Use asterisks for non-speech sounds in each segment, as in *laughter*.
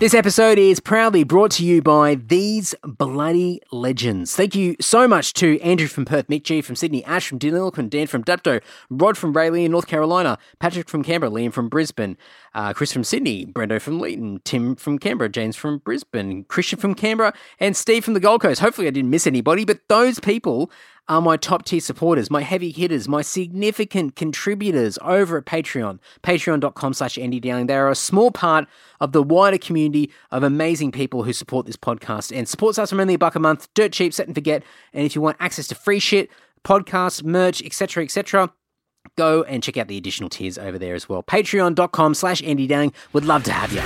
This episode is proudly brought to you by these bloody legends. Thank you so much to Andrew from Perth, Mick G from Sydney, Ash from Deniliquin, Dan from Dapto, Rod from Rayleigh in North Carolina, Patrick from Canberra, Liam from Brisbane, uh, Chris from Sydney, Brendo from Leeton, Tim from Canberra, James from Brisbane, Christian from Canberra, and Steve from the Gold Coast. Hopefully, I didn't miss anybody, but those people are my top tier supporters, my heavy hitters, my significant contributors over at Patreon, patreon.com slash Andy Dowling. They are a small part of the wider community of amazing people who support this podcast and supports us from only a buck a month, dirt cheap, set and forget. And if you want access to free shit, podcasts, merch, etc., etc., go and check out the additional tiers over there as well. Patreon.com slash Andy Dowling. Would love to have you.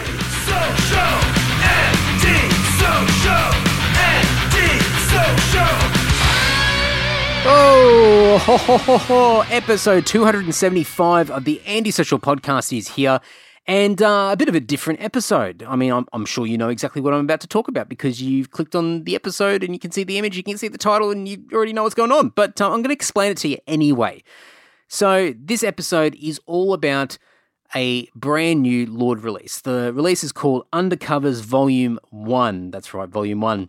Oh, ho, ho, ho, ho. episode 275 of the Andy Social Podcast is here. And uh, a bit of a different episode. I mean, I'm, I'm, sure you know exactly what I'm about to talk about because you've clicked on the episode and you can see the image, you can see the title, and you already know what's going on. But uh, I'm going to explain it to you anyway. So, this episode is all about a brand new Lord release. The release is called Undercovers Volume 1. That's right, Volume 1.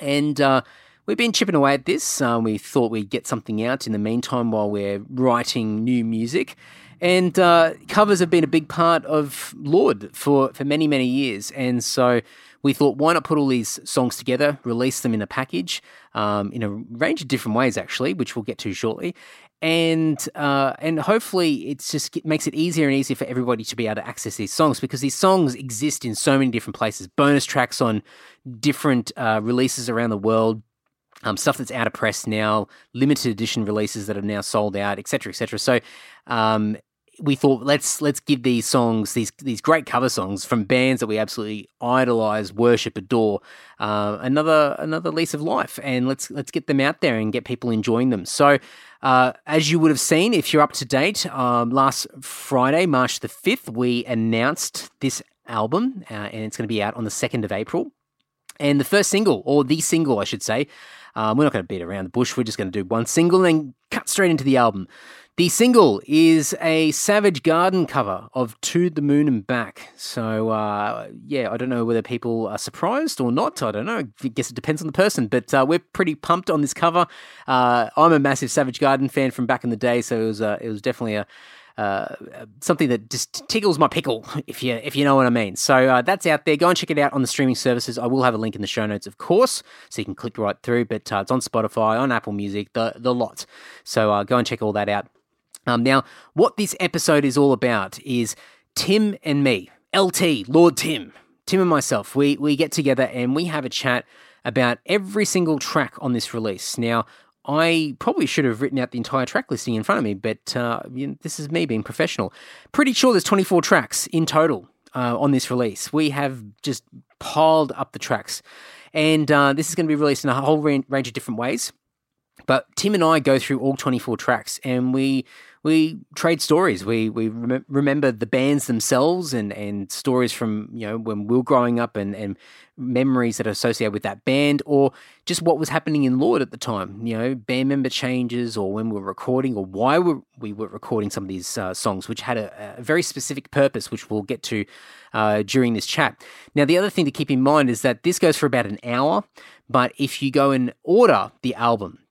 And uh, We've been chipping away at this. Um, we thought we'd get something out in the meantime while we're writing new music. And uh, covers have been a big part of Lord for, for many, many years. And so we thought, why not put all these songs together, release them in a package um, in a range of different ways, actually, which we'll get to shortly. And uh, and hopefully it just makes it easier and easier for everybody to be able to access these songs because these songs exist in so many different places. Bonus tracks on different uh, releases around the world, um, stuff that's out of press now, limited edition releases that are now sold out, etc., etc. So um, we thought let's let's give these songs these these great cover songs from bands that we absolutely idolize, worship, adore uh, another another lease of life, and let's let's get them out there and get people enjoying them. So. Uh, as you would have seen, if you're up to date, um, last Friday, March the 5th, we announced this album, uh, and it's going to be out on the 2nd of April. And the first single, or the single, I should say, um, we're not going to beat around the bush. We're just going to do one single and then cut straight into the album. The single is a Savage Garden cover of To the Moon and Back. So, uh, yeah, I don't know whether people are surprised or not. I don't know. I guess it depends on the person, but uh, we're pretty pumped on this cover. Uh, I'm a massive Savage Garden fan from back in the day, so it was, uh, it was definitely a, uh, something that just tickles my pickle, *laughs* if you if you know what I mean. So uh, that's out there. Go and check it out on the streaming services. I will have a link in the show notes, of course, so you can click right through. But uh, it's on Spotify, on Apple Music, the the lot. So uh, go and check all that out. Um, now, what this episode is all about is Tim and me, LT, Lord Tim, Tim and myself. We we get together and we have a chat about every single track on this release. Now, I probably should have written out the entire track listing in front of me, but uh, you know, this is me being professional. Pretty sure there's 24 tracks in total uh, on this release. We have just piled up the tracks, and uh, this is going to be released in a whole range of different ways. But Tim and I go through all 24 tracks, and we we trade stories. We we rem- remember the bands themselves and, and stories from you know when we were growing up and, and memories that are associated with that band or just what was happening in Lord at the time. You know, band member changes or when we were recording or why we, we were recording some of these uh, songs, which had a, a, very specific purpose, which we'll get to uh, during this chat. Now, the other thing to keep in mind is that this goes for about an hour, but if you go and order the album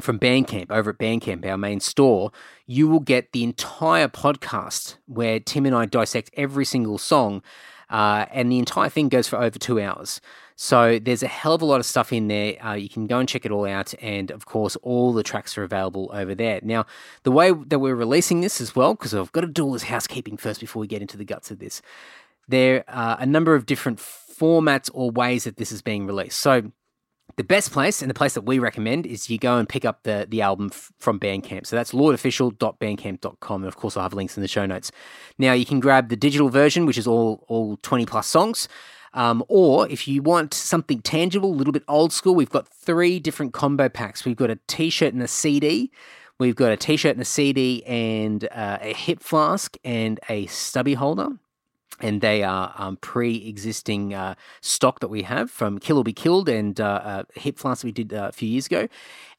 from Bandcamp over at Bandcamp, our main store, you will get the entire podcast where Tim and I dissect every single song. Uh, and the entire thing goes for over two hours. So there's a hell of a lot of stuff in there. Uh, you can go and check it all out. And of course, all the tracks are available over there. Now, the way that we're releasing this as well, because I've got to do all this housekeeping first before we get into the guts of this, there are a number of different formats or ways that this is being released. So the best place and the place that we recommend is you go and pick up the, the album f- from Bandcamp. So that's lordofficial.bandcamp.com. And of course, I'll have links in the show notes. Now, you can grab the digital version, which is all, all 20 plus songs. Um, or if you want something tangible, a little bit old school, we've got three different combo packs. We've got a t shirt and a CD. We've got a t shirt and a CD and uh, a hip flask and a stubby holder and they are um, pre-existing uh, stock that we have from Kill or Be Killed and uh, uh, Hip Flask we did uh, a few years ago.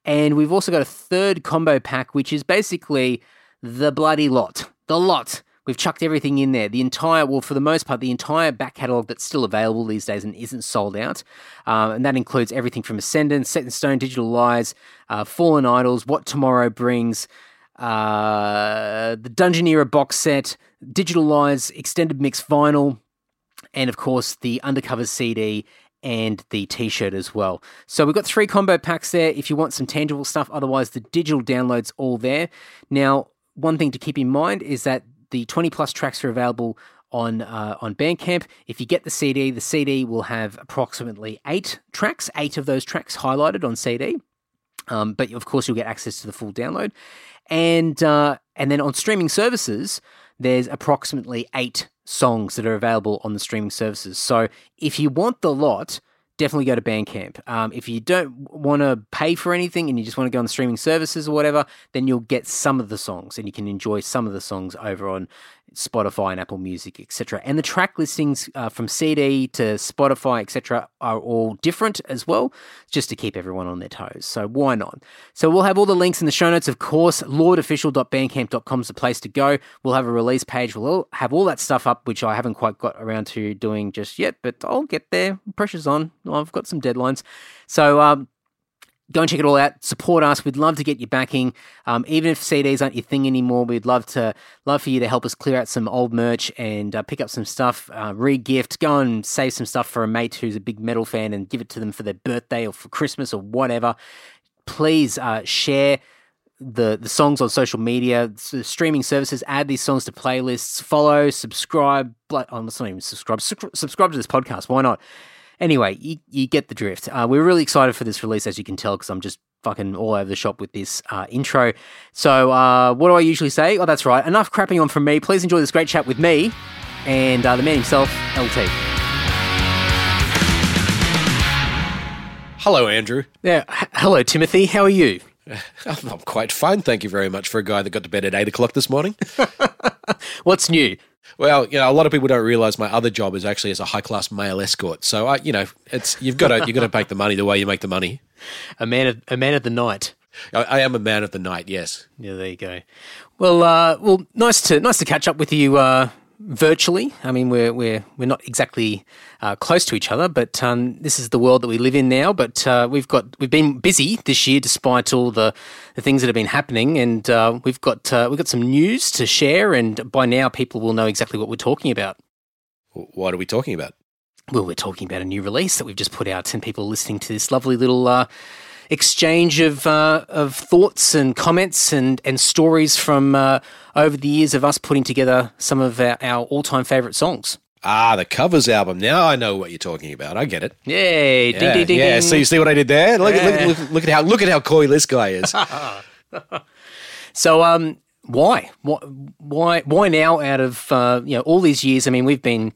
And we've also got a third combo pack, which is basically the bloody lot, the lot. We've chucked everything in there. The entire, well, for the most part, the entire back catalogue that's still available these days and isn't sold out. Um, and that includes everything from Ascendance, Set in Stone, Digital Lies, uh, Fallen Idols, What Tomorrow Brings, uh, the Dungeon Era box set, Digital Lies, Extended Mix Vinyl, and of course the Undercover CD and the t-shirt as well. So we've got three combo packs there if you want some tangible stuff. Otherwise, the digital downloads all there. Now, one thing to keep in mind is that the 20 plus tracks are available on uh, on Bandcamp. If you get the CD, the CD will have approximately eight tracks, eight of those tracks highlighted on CD. Um, but of course, you'll get access to the full download, and uh, and then on streaming services, there's approximately eight songs that are available on the streaming services. So if you want the lot, definitely go to Bandcamp. Um, if you don't want to pay for anything and you just want to go on the streaming services or whatever, then you'll get some of the songs and you can enjoy some of the songs over on Spotify and Apple Music, etc. And the track listings uh, from CD to Spotify, etc., are all different as well, just to keep everyone on their toes. So why not? So we'll have all the links in the show notes, of course. LordOfficial.bandcamp.com is the place to go. We'll have a release page. We'll have all that stuff up, which I haven't quite got around to doing just yet, but I'll get there. Pressure's on. I've got some deadlines. So um, go and check it all out. Support us. We'd love to get your backing. Um, even if CDs aren't your thing anymore, we'd love to love for you to help us clear out some old merch and uh, pick up some stuff, uh, re-gift. Go and save some stuff for a mate who's a big metal fan and give it to them for their birthday or for Christmas or whatever. Please uh, share the the songs on social media, the streaming services. Add these songs to playlists. Follow, subscribe. I'm oh, not even subscribe. Subscribe to this podcast. Why not? Anyway, you, you get the drift. Uh, we're really excited for this release, as you can tell, because I'm just fucking all over the shop with this uh, intro. So, uh, what do I usually say? Oh, that's right. Enough crapping on from me. Please enjoy this great chat with me and uh, the man himself, LT. Hello, Andrew. Yeah. H- hello, Timothy. How are you? *laughs* I'm quite fine, thank you very much for a guy that got to bed at eight o'clock this morning. *laughs* What's new? Well, you know, a lot of people don't realize my other job is actually as a high class male escort. So, I, you know, it's you've got to you've got to make the money the way you make the money. A man of a man of the night. I, I am a man of the night. Yes. Yeah, there you go. Well, uh, well, nice to nice to catch up with you uh, virtually. I mean, we're we're we're not exactly uh, close to each other, but um, this is the world that we live in now. But uh, we've got we've been busy this year, despite all the, the things that have been happening, and uh, we've got uh, we've got some news to share. And by now, people will know exactly what we're talking about. What are we talking about? Well, we're talking about a new release that we've just put out, and people listening to this lovely little uh, exchange of uh, of thoughts and comments and and stories from uh, over the years of us putting together some of our, our all time favorite songs. Ah, the covers album. Now I know what you're talking about. I get it. Yay! Yeah, ding, ding, ding, yeah. So you see what I did there? Look, yeah. look, look, look, at how look at how coy this guy is. *laughs* *laughs* so, um, why, why, why now? Out of uh, you know all these years, I mean, we've been,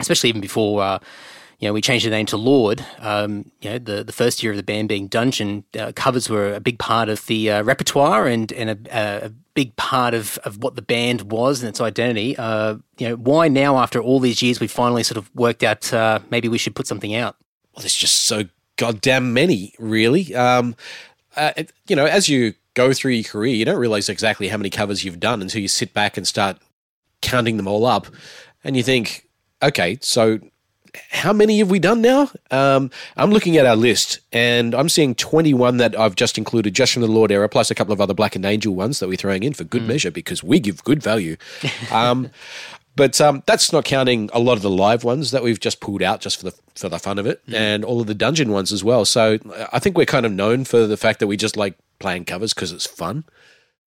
especially even before. Uh, you know, we changed the name to Lord. Um, you know, the, the first year of the band being Dungeon, uh, covers were a big part of the uh, repertoire and, and a, a, big part of, of what the band was and its identity. Uh, you know, why now, after all these years, we finally sort of worked out uh, maybe we should put something out? Well, there's just so goddamn many, really. Um, uh, you know, as you go through your career, you don't realize exactly how many covers you've done until you sit back and start counting them all up. And you think, okay, so how many have we done now? Um, I'm looking at our list and I'm seeing 21 that I've just included just from the Lord era, plus a couple of other Black and Angel ones that we're throwing in for good mm. measure because we give good value. *laughs* Um, but um, that's not counting a lot of the live ones that we've just pulled out just for the for the fun of it, mm. and all of the dungeon ones as well. So I think we're kind of known for the fact that we just like playing covers because it's fun.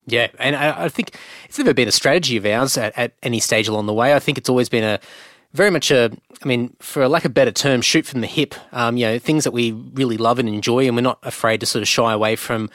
Yeah, and I, I, think it's never been a strategy of ours at, at any stage along the way. I think it's always been a very much a, I mean, for a lack of better term, shoot from the hip. Um, you know, things that we really love and enjoy, and we're not afraid to sort of shy away from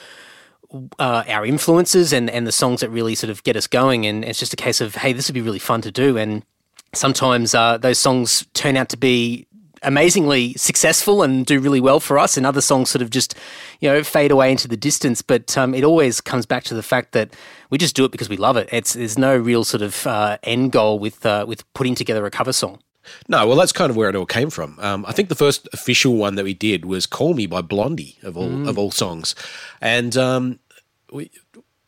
uh, our influences and, and the songs that really sort of get us going. And it's just a case of, hey, this would be really fun to do. And sometimes uh, those songs turn out to be amazingly successful and do really well for us, and other songs sort of just, you know, fade away into the distance. But um, it always comes back to the fact that we just do it because we love it. It's there's no real sort of uh, end goal with uh, with putting together a cover song. No, well, that's kind of where it all came from. Um, I think the first official one that we did was "Call Me" by Blondie of all mm. of all songs, and um, we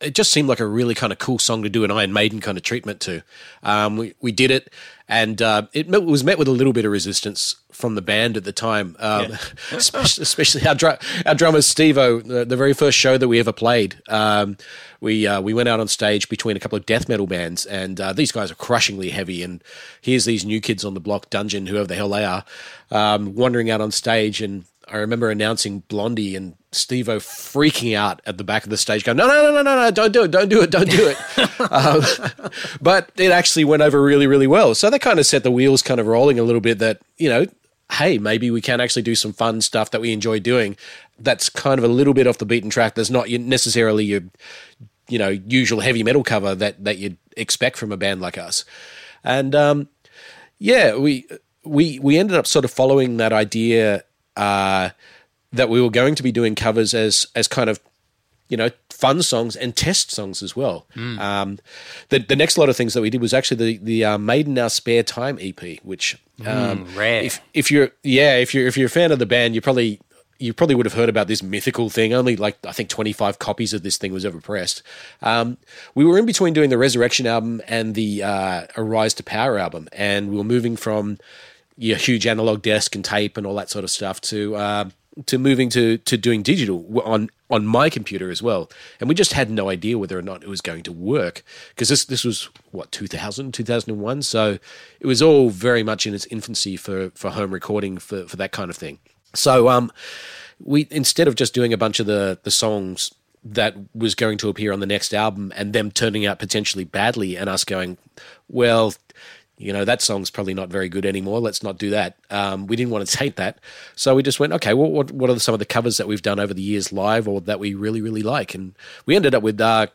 it just seemed like a really kind of cool song to do an Iron Maiden kind of treatment to. Um, we, we did it, and uh, it met, was met with a little bit of resistance from the band at the time, um, yeah. *laughs* especially, especially, our, dr- our drummer Stevo. The, the, very first show that we ever played, um, we uh, we went out on stage between a couple of death metal bands, and uh, these guys are crushingly heavy. And here's these new kids on the block, Dungeon, whoever the hell they are, um, wandering out on stage, and I remember announcing Blondie and Stevo freaking out at the back of the stage, going, "No, no, no, no, no, no! Don't do it! Don't do it! Don't do it!" *laughs* um, but it actually went over really, really well. So that kind of set the wheels kind of rolling a little bit. That you know, hey, maybe we can actually do some fun stuff that we enjoy doing. That's kind of a little bit off the beaten track. There's not necessarily your, you know, usual heavy metal cover that that you'd expect from a band like us, and um, yeah, we we we ended up sort of following that idea uh, that we were going to be doing covers as as kind of you know fun songs and test songs as well. Mm. Um, the the next lot of things that we did was actually the the uh, Made in Our Spare Time EP, which um, mm, rare. If if you're yeah if you're if you're a fan of the band, you probably you probably would have heard about this mythical thing. Only like I think 25 copies of this thing was ever pressed. Um, we were in between doing the Resurrection album and the uh, A Rise to Power album, and we were moving from your huge analog desk and tape and all that sort of stuff to uh, to moving to to doing digital on on my computer as well. And we just had no idea whether or not it was going to work because this this was what 2000 2001 so it was all very much in its infancy for for home recording for for that kind of thing. So um we instead of just doing a bunch of the the songs that was going to appear on the next album and them turning out potentially badly and us going well you know, that song's probably not very good anymore. Let's not do that. Um, we didn't want to taint that. So we just went, okay, well, what, what are some of the covers that we've done over the years live or that we really, really like? And we ended up with uh,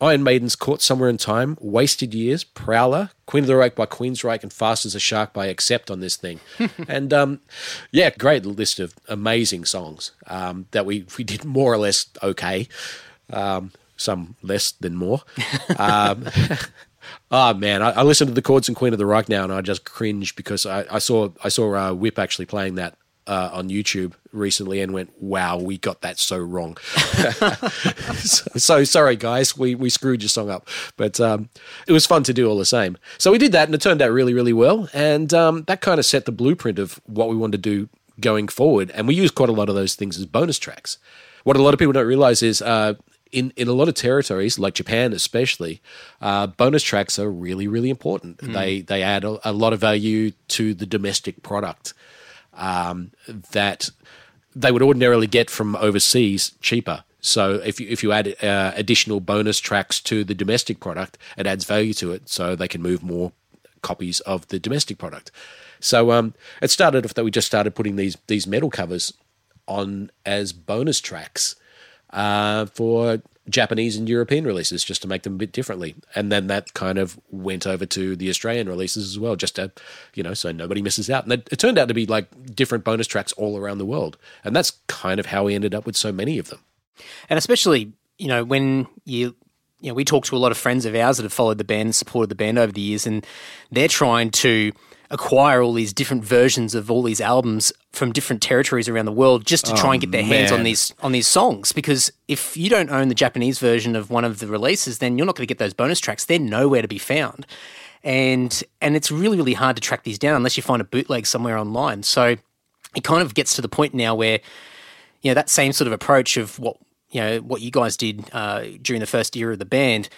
Iron Maiden's Caught Somewhere in Time, Wasted Years, Prowler, Queen of the Reich by Queensryche, and Fast as a Shark by Accept on this thing. *laughs* and um, yeah, great list of amazing songs um, that we, we did more or less okay. Um, some less than more. *laughs* Oh man, I, I listen to the chords and Queen of the Reich now, and I just cringe because I, I saw I saw uh, Whip actually playing that uh, on YouTube recently and went, "Wow, we got that so wrong." *laughs* so, so, sorry, guys, we we screwed your song up, but um, it was fun to do all the same. So we did that, and it turned out really, really well, and um, that kind of set the blueprint of what we wanted to do going forward. And we used quite a lot of those things as bonus tracks. What a lot of people don't realize is uh, in, in a lot of territories, like Japan especially, uh, bonus tracks are really, really important. Mm. They they add a, a, lot of value to the domestic product um, that they would ordinarily get from overseas cheaper. So if you if you add uh, additional bonus tracks to the domestic product, it adds value to it, so they can move more copies of the domestic product. So um, it started off that we just started putting these these metal covers on as bonus tracks uh, for Japanese and European releases just to make them a bit differently. And then that kind of went over to the Australian releases as well, just to, you know, so nobody misses out. And it, it turned out to be like different bonus tracks all around the world. And that's kind of how we ended up with so many of them. And especially, you know, when you you know, we talk to a lot of friends of ours that have followed the band and supported the band over the years, and they're trying to acquire all these different versions of all these albums from different territories around the world just to try and get their hands on these on these songs. Because if you don't own the Japanese version of one of the releases then you're not going to get those bonus tracks. They're nowhere to be found. And and it's really really hard to track these down unless you find a bootleg somewhere online. So it kind of gets to the point now where you know that same sort of approach of what you know what you guys did uh, during the first year of the band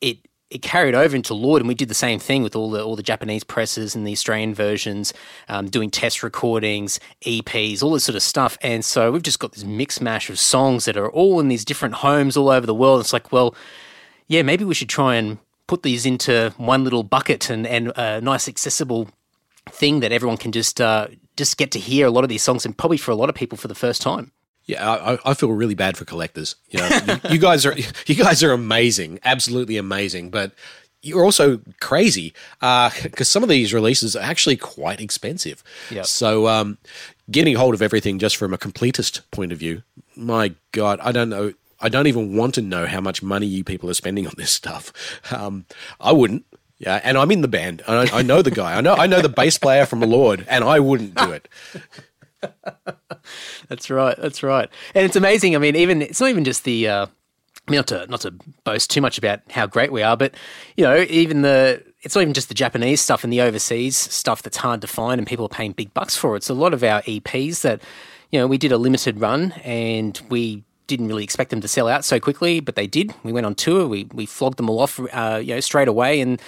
it it carried over into Lord, and we did the same thing with all the all the Japanese presses and the Australian versions, um, doing test recordings, EPs, all this sort of stuff. And so we've just got this mix mash of songs that are all in these different homes all over the world. It's like, well, yeah, maybe we should try and put these into one little bucket and and a nice accessible thing that everyone can just uh, just get to hear a lot of these songs, and probably for a lot of people for the first time. Yeah, I, I, feel really bad for collectors. You, know, you, you, guys are *laughs* you guys are amazing, absolutely amazing, but you're also crazy because uh, some of these releases are actually quite expensive. Yep. So um, getting hold of everything just from a completist point of view, my God, I don't know. I don't even want to know how much money you people are spending on this stuff. Um, I wouldn't. Yeah, and I'm in the band. I, I know the guy. I know I know the bass player from a Lord, and I wouldn't do it. *laughs* that's right. That's right. And it's amazing. I mean, even it's not even just the uh, I mean, not to not to boast too much about how great we are, but you know, even the it's not even just the Japanese stuff and the overseas stuff that's hard to find, and people are paying big bucks for it. It's a lot of our EPs that you know we did a limited run and we didn't really expect them to sell out so quickly, but they did. We went on tour, we we flogged them all off, uh, you know, straight away, and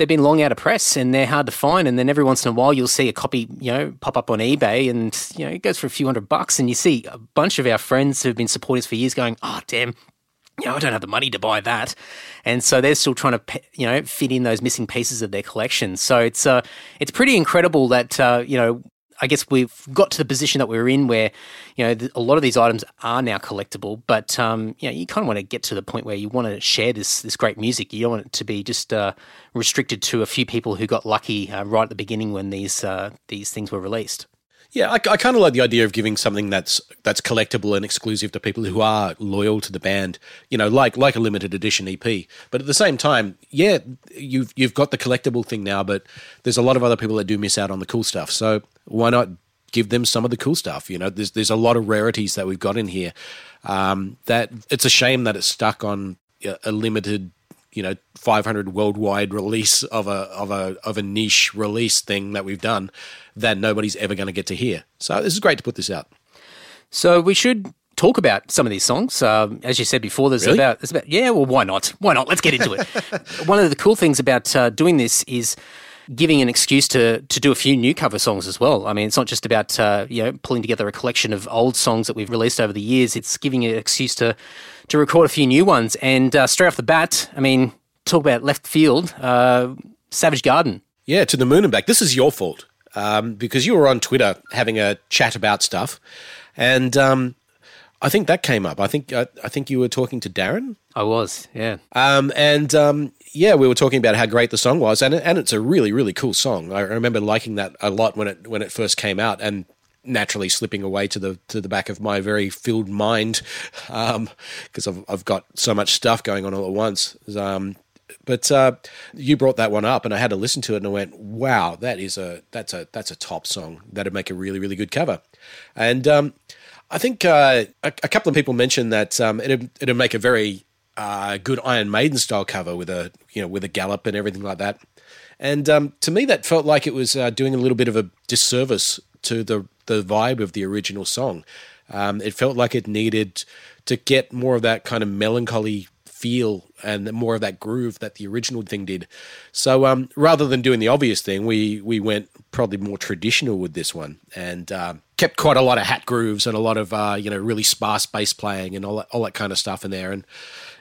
they've been long out of press and they're hard to find. And then every once in a while, you'll see a copy, you know, pop up on eBay and, you know, it goes for a few hundred bucks. And you see a bunch of our friends who've been supporters for years going, oh, damn, you know, I don't have the money to buy that. And so they're still trying to, you know, fit in those missing pieces of their collection. So it's, uh, it's pretty incredible that, uh, you know, I guess we've got to the position that we're in where, you know, a lot of these items are now collectible, but, um, you know, you kind of want to get to the point where you want to share this, this great music. You don't want it to be just, uh, restricted to a few people who got lucky, uh, right at the beginning when these, uh, these things were released. Yeah, I, I kind of like the idea of giving something that's that's collectible and exclusive to people who are loyal to the band. You know, like like a limited edition EP. But at the same time, yeah, you've you've got the collectible thing now, but there's a lot of other people that do miss out on the cool stuff. So why not give them some of the cool stuff? You know, there's there's a lot of rarities that we've got in here. Um, that it's a shame that it's stuck on a limited you know 500 worldwide release of a of a of a niche release thing that we've done that nobody's ever going to get to hear. So this is great to put this out. So we should talk about some of these songs. Um, as you said before, there's really? about there's about yeah. Well, why not? Why not? Let's get into it. *laughs* One of the cool things about uh, doing this is giving an excuse to to do a few new cover songs as well. I mean, it's not just about uh, you know pulling together a collection of old songs that we've released over the years. It's giving an excuse to to record a few new ones. And uh, straight off the bat, I mean, talk about left field, uh, Savage Garden. Yeah, to the moon and back. This is your fault um, because you were on Twitter having a chat about stuff, and um, I think that came up. I think uh, I think you were talking to Darren. I was, yeah. Um, and um, yeah, we were talking about how great the song was, and and it's a really really cool song. I remember liking that a lot when it when it first came out, and naturally slipping away to the to the back of my very filled mind because um, I've I've got so much stuff going on all at once. Um, but uh, you brought that one up, and I had to listen to it, and I went, "Wow, that is a that's a that's a top song. That'd make a really really good cover." And um, I think uh, a, a, couple of people mentioned that um, it'd, it'd make a very uh, good Iron Maiden style cover with a you know with a gallop and everything like that. And um, to me, that felt like it was uh, doing a little bit of a disservice to the the vibe of the original song. Um, it felt like it needed to get more of that kind of melancholy feel and more of that groove that the original thing did. So um, rather than doing the obvious thing, we we went probably more traditional with this one and uh, kept quite a lot of hat grooves and a lot of uh, you know really sparse bass playing and all that, all that kind of stuff in there. And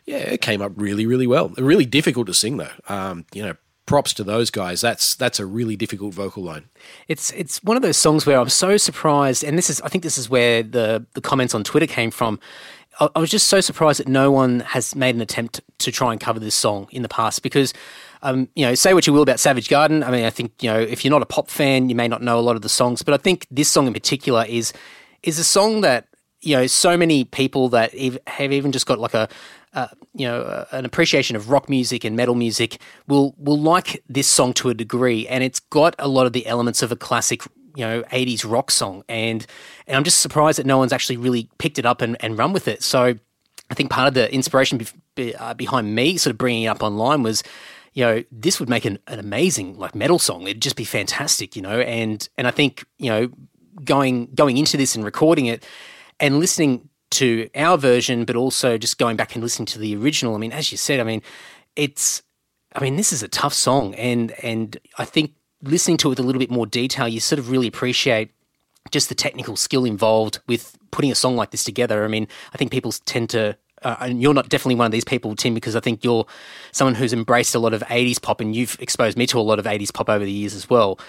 yeah, it came up really really well. Really difficult to sing though. Um, you know, props to those guys. That's that's a really difficult vocal line. It's it's one of those songs where I'm so surprised, and this is I think this is where the the comments on Twitter came from. I, was just so surprised that no one has made an attempt to try and cover this song in the past because. Um, you know, say what you will about Savage Garden. I mean, I think you know if you're not a pop fan, you may not know a lot of the songs, but I think this song in particular is is a song that you know so many people that have even just got like a uh, you know uh, an appreciation of rock music and metal music will will like this song to a degree, and it's got a lot of the elements of a classic you know 80s rock song. And and I'm just surprised that no one's actually really picked it up and, and run with it. So I think part of the inspiration be, be, uh, behind me sort of bringing it up online was you know this would make an, an amazing like metal song. It'd just be fantastic you know? And and I think you know going going into this and recording it and listening to our version but also just going back and listening to the original I mean as you said I mean it's I mean this is a tough song and and I think listening to it with a little bit more detail, you sort of really appreciate just the technical skill involved with putting a song like this together. I mean, I think people tend to, uh, and you're not definitely one of these people, Tim, because I think you're someone who's embraced a lot of 80s pop and you've exposed me to a lot of 80s pop over the years as well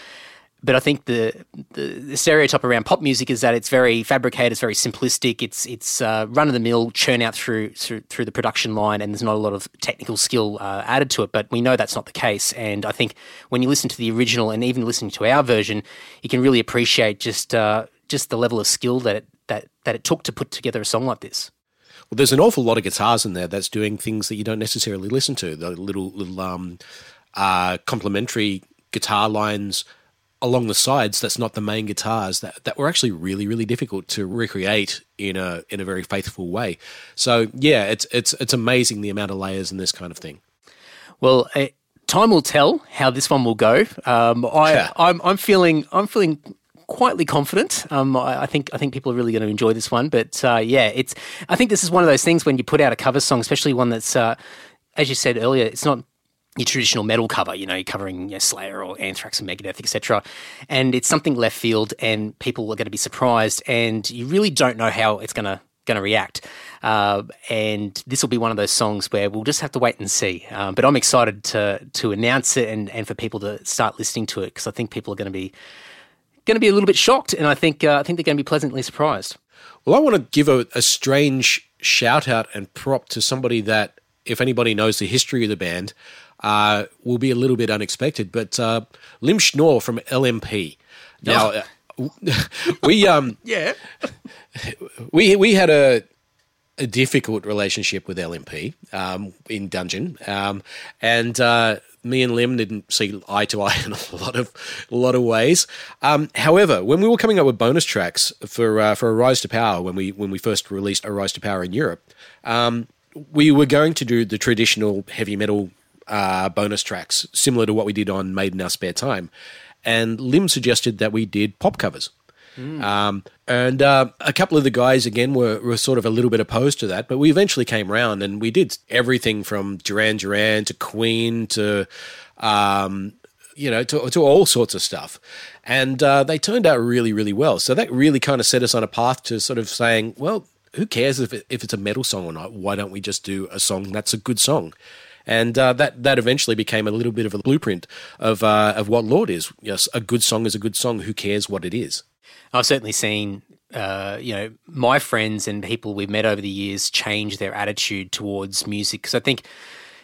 but I think the, the, stereotype around pop music is that it's very fabricated, it's very simplistic, it's it's uh, run of the mill, churn out through, through, through the production line, and there's not a lot of technical skill uh, added to it. But we know that's not the case, and I think when you listen to the original and even listening to our version, you can really appreciate just uh, just the level of skill that it, that that it took to put together a song like this. Well, there's an awful lot of guitars in there that's doing things that you don't necessarily listen to. The little little um, uh, complementary guitar lines along the sides that's not the main guitars that, that were actually really really difficult to recreate in a in a very faithful way. So yeah it's it's it's amazing the amount of layers and this kind of thing. Well uh, time will tell how this one will go. Um, I, Yeah. I'm, I'm feeling I'm feeling quietly confident. Um, I, I think I think people are really going to enjoy this one but uh, yeah it's I think this is one of those things when you put out a cover song especially one that's uh, as you said earlier it's not your traditional metal cover, you know, you're covering you know, Slayer or Anthrax and Megadeth, etc. And it's something left field, and people are going to be surprised, and you really don't know how it's going to going to react. Uh, and this will be one of those songs where we'll just have to wait and see. Um, but I'm excited to to announce it and, and for people to start listening to it because I think people are going to be going to be a little bit shocked, and I think uh, I think they're going to be pleasantly surprised. Well, I want to give a, a strange shout out and prop to somebody that, if anybody knows the history of the band, uh, will be a little bit unexpected. But uh, Limb Schnoor from LMP. Now, uh, *laughs* we um *laughs* Yeah. *laughs* we we had a a difficult relationship with LMP um, in Dungeon, um, and uh, me and Limb didn't see eye to eye in a lot of a lot of ways. Um, however, when we were coming up with bonus tracks for uh, for a Rise to Power, when we when we first released a Rise to Power in Europe, um, we were going to do the traditional heavy metal uh, bonus tracks, similar to what we did on Made in Our Spare Time, and Limb suggested that we did pop covers. Um, and uh, a couple of the guys again were, were sort of a little bit opposed to that, but we eventually came around and we did everything from Duran Duran to Queen to um, you know to, to all sorts of stuff, and uh, they turned out really really well. So that really kind of set us on a path to sort of saying, well, who cares if it, if it's a metal song or not? Why don't we just do a song that's a good song? And uh, that that eventually became a little bit of a blueprint of uh, of what Lord is. Yes, a good song is a good song. Who cares what it is? I've certainly seen, uh, you know, my friends and people we've met over the years change their attitude towards music. Because I think,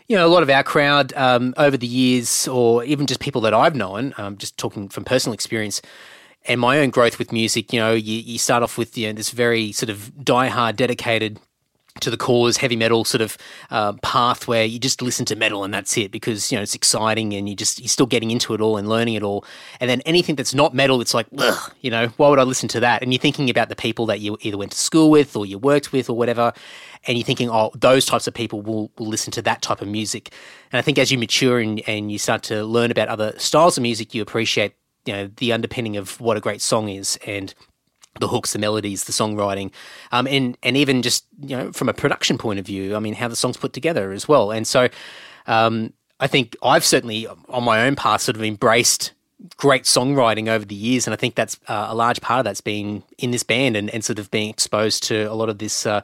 you know, a lot of our crowd um, over the years, or even just people that I've known, um, just talking from personal experience and my own growth with music, you know, you, you start off with you know, this very sort of diehard, dedicated to the cause heavy metal sort of uh, path where you just listen to metal and that's it because you know it's exciting and you just you're still getting into it all and learning it all. And then anything that's not metal it's like Ugh, you know why would I listen to that? And you're thinking about the people that you either went to school with or you worked with or whatever and you're thinking oh those types of people will, will listen to that type of music. And I think as you mature and, and you start to learn about other styles of music you appreciate you know the underpinning of what a great song is. And the hooks, the melodies, the songwriting, um, and and even just you know from a production point of view, I mean how the song's put together as well. And so, um, I think I've certainly on my own path sort of embraced great songwriting over the years, and I think that's uh, a large part of that's been in this band and, and sort of being exposed to a lot of this, uh,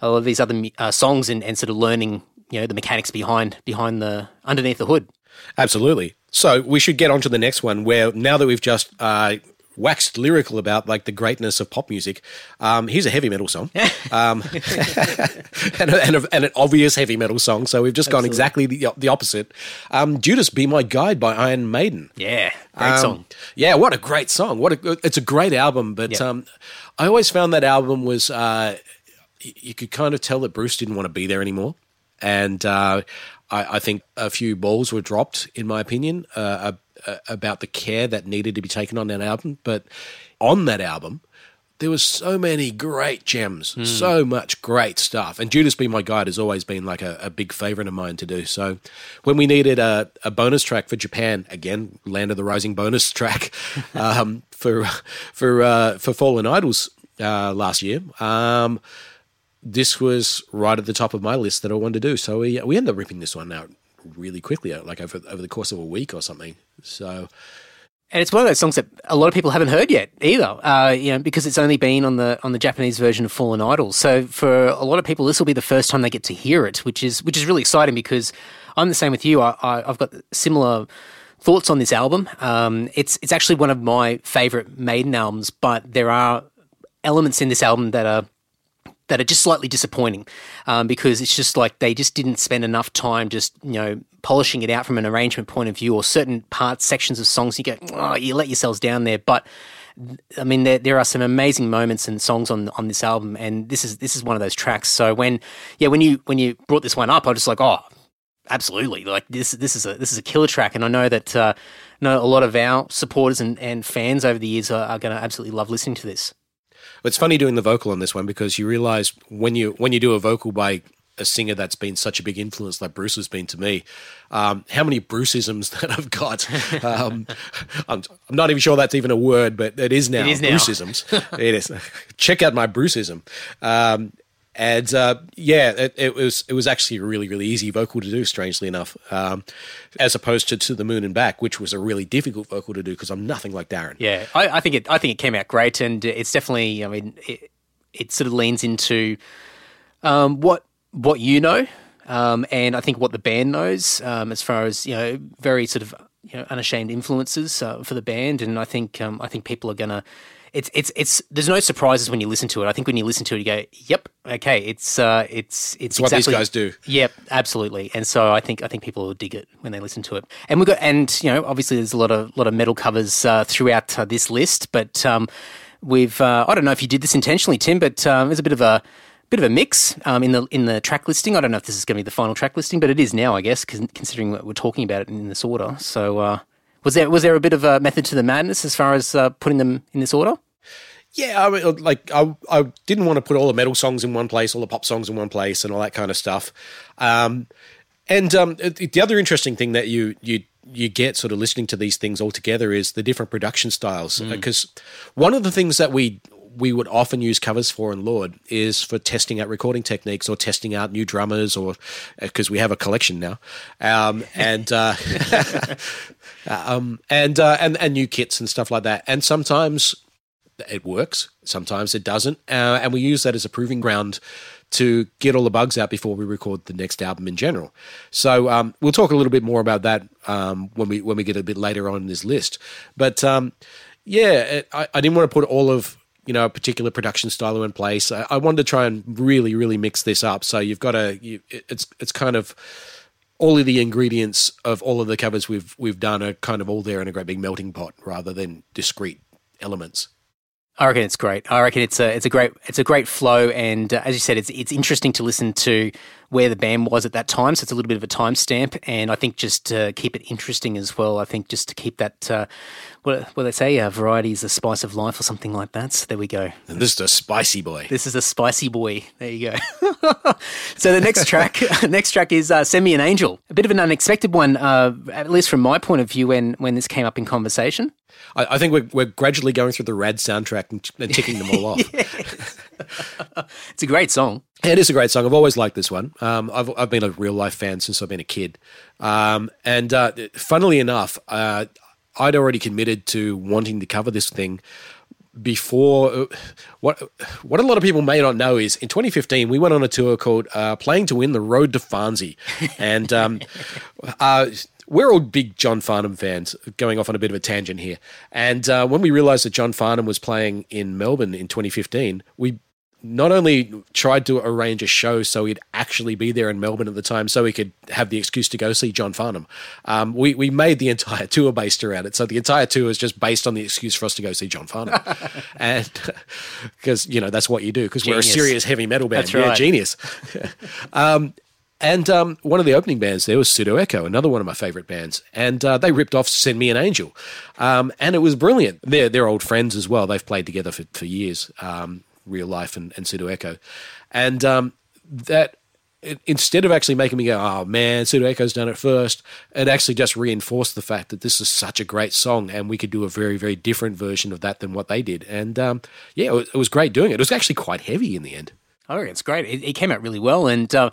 a lot of these other uh, songs and, and sort of learning you know the mechanics behind behind the underneath the hood. Absolutely. So we should get on to the next one where now that we've just uh, waxed lyrical about like the greatness of pop music, um, here's a heavy metal song. *laughs* um, *laughs* and, a, and, a, and an obvious heavy metal song. So we've just gone exactly the, the opposite. Um, Judas Be My Guide by Iron Maiden. Yeah, great Um, song. Yeah, what a great song. What a, it's a great album, but Yep. um, I always found that album was uh, you could kind of tell that Bruce didn't want to be there anymore, and uh, I, I think a few balls were dropped, in my opinion, uh, uh, about the care that needed to be taken on that album. But on that album. There was so many great gems, so much great stuff. And Judas Be My Guide has always been like a, a big favorite of mine to do. So when we needed a, a bonus track for Japan, again, Land of the Rising bonus *laughs* track um, for for uh, for Fallen Idols uh, last year, um, this was right at the top of my list that I wanted to do. So we we ended up ripping this one out really quickly, like over over the course of a week or something. So And it's one of those songs that a lot of people haven't heard yet either, uh, you know, because it's only been on the on the Japanese version of Fallen Idols. So for a lot of people, this will be the first time they get to hear it, which is which is really exciting because I'm the same with you. I, I, I've got similar thoughts on this album. Um, it's it's actually one of my favorite Maiden albums, but there are elements in this album that are that are just slightly disappointing um, because it's just like they just didn't spend enough time just you know polishing it out from an arrangement point of view or certain parts sections of songs you go oh you let yourselves down there but I mean there, there are some amazing moments and songs on on this album and this is this is one of those tracks so when yeah when you when you brought this one up I was just like oh Absolutely, like this. This is a this is a killer track, and I know that uh, know a lot of our supporters and, and fans over the years are, are going to absolutely love listening to this. It's funny doing the vocal on this one because you realize when you when you do a vocal by a singer that's been such a big influence like Bruce has been to me, um, how many Bruceisms *laughs* that I've got. Um, *laughs* I'm, I'm, not even sure that's even a word, but it is now. It is now. Bruceisms. *laughs* it is. Check out my Bruceism. Um, and uh, yeah, it, it, was it was actually a really really easy vocal to do, strangely enough, um, as opposed to "To the Moon and Back," which was a really difficult vocal to do because I'm nothing like Darren. Yeah, I, I, think it I think it came out great, and it's definitely I mean it, it sort of leans into um, what what you know, um, and I think what the band knows um, as far as you know, very sort of you know unashamed influences uh, for the band, and I think um, I think people are gonna. It's it's it's. There's no surprises when you listen to it. I think when you listen to it, you go, "Yep, okay, it's uh, it's it's, it's exactly, what these guys do." Yep, absolutely. And so I think I think people will dig it when they listen to it. And we got and you know obviously there's a lot of lot of metal covers uh, throughout uh, this list, but um, we've uh, I don't know if you did this intentionally, Tim, but um, there's a bit of a bit of a mix um, in the in the track listing. I don't know if this is going to be the final track listing, but it is now, I guess, considering that we're talking about it in this order. So, uh, was there was there a bit of a method to the madness as far as uh, putting them in this order? Yeah, I like I, I didn't want to put all the metal songs in one place, all the pop songs in one place, and all that kind of stuff. Um, and um, the other interesting thing that you you you get sort of listening to these things all together is the different production styles. Because mm. one of the things that we we would often use covers for in Lord is for testing out recording techniques or testing out new drummers or because uh, we have a collection now, um, and uh, *laughs* um, and uh, and and new kits and stuff like that. And sometimes it works, sometimes it doesn't, uh, and we use that as a proving ground to get all the bugs out before we record the next album in general. So um, we'll talk a little bit more about that um, when we when we get a bit later on in this list. But um, yeah, it, I, I, didn't want to put all of you know a particular production style in place. I, I, wanted to try and really, really mix this up. So you've got a you, it's it's kind of all of the ingredients of all of the covers we've we've done are kind of all there in a great big melting pot rather than discrete elements. I reckon it's great. I reckon it's a it's a great it's a great flow, and uh, as you said, it's it's interesting to listen to where the band was at that time. So it's a little bit of a timestamp, and I think just to keep it interesting as well. I think just to keep that uh, what what they say, uh, variety is the spice of life, or something like that. So there we go. And this is a spicy boy. This is a spicy boy. There you go. *laughs* so the next track, *laughs* next track is uh, "Send Me an Angel." A bit of an unexpected one, uh, at least from my point of view, when when this came up in conversation. I, I, think we're, we're gradually going through the Rad soundtrack and, and ticking them all *laughs* off. it's a great song. It is a great song. I've always liked this one. Um, I've, I've been a real life fan since I've been a kid. Um, and uh, funnily enough, uh, I'd already committed to wanting to cover this thing before uh, what what a lot of people may not know is in 2015 we went on a tour called uh, "Playing to Win: The Road to Farnsie," and um, *laughs* uh, we're all big John Farnham fans, going off on a bit of a tangent here. And uh, when we realized that John Farnham was playing in Melbourne in 2015, we not only tried to arrange a show so he'd actually be there in Melbourne at the time so he could have the excuse to go see John Farnham. Um, we, we made the entire *laughs* tour based around it. So the entire tour is just based on the excuse for us to go see John Farnham. *laughs* and *laughs* because, you know, that's what you do because we're a serious heavy metal band. That's right. Yeah, genius. um, and um, one of the opening bands there was Pseudo Echo, another one of my favorite bands. And uh, they ripped off Send Me an Angel. Um, and it was brilliant. They're, they're old friends as well. They've played together for, for years, um, Real Life and, and Pseudo Echo. And um, that, instead of actually making me go, oh man, Pseudo Echo's done it first, it actually just reinforced the fact that this is such a great song and we could do a very, very different version of that than what they did. And um, yeah, it was, it was, great doing it. It was actually quite heavy in the end. Oh, it's great. It, it came out really well. And, uh,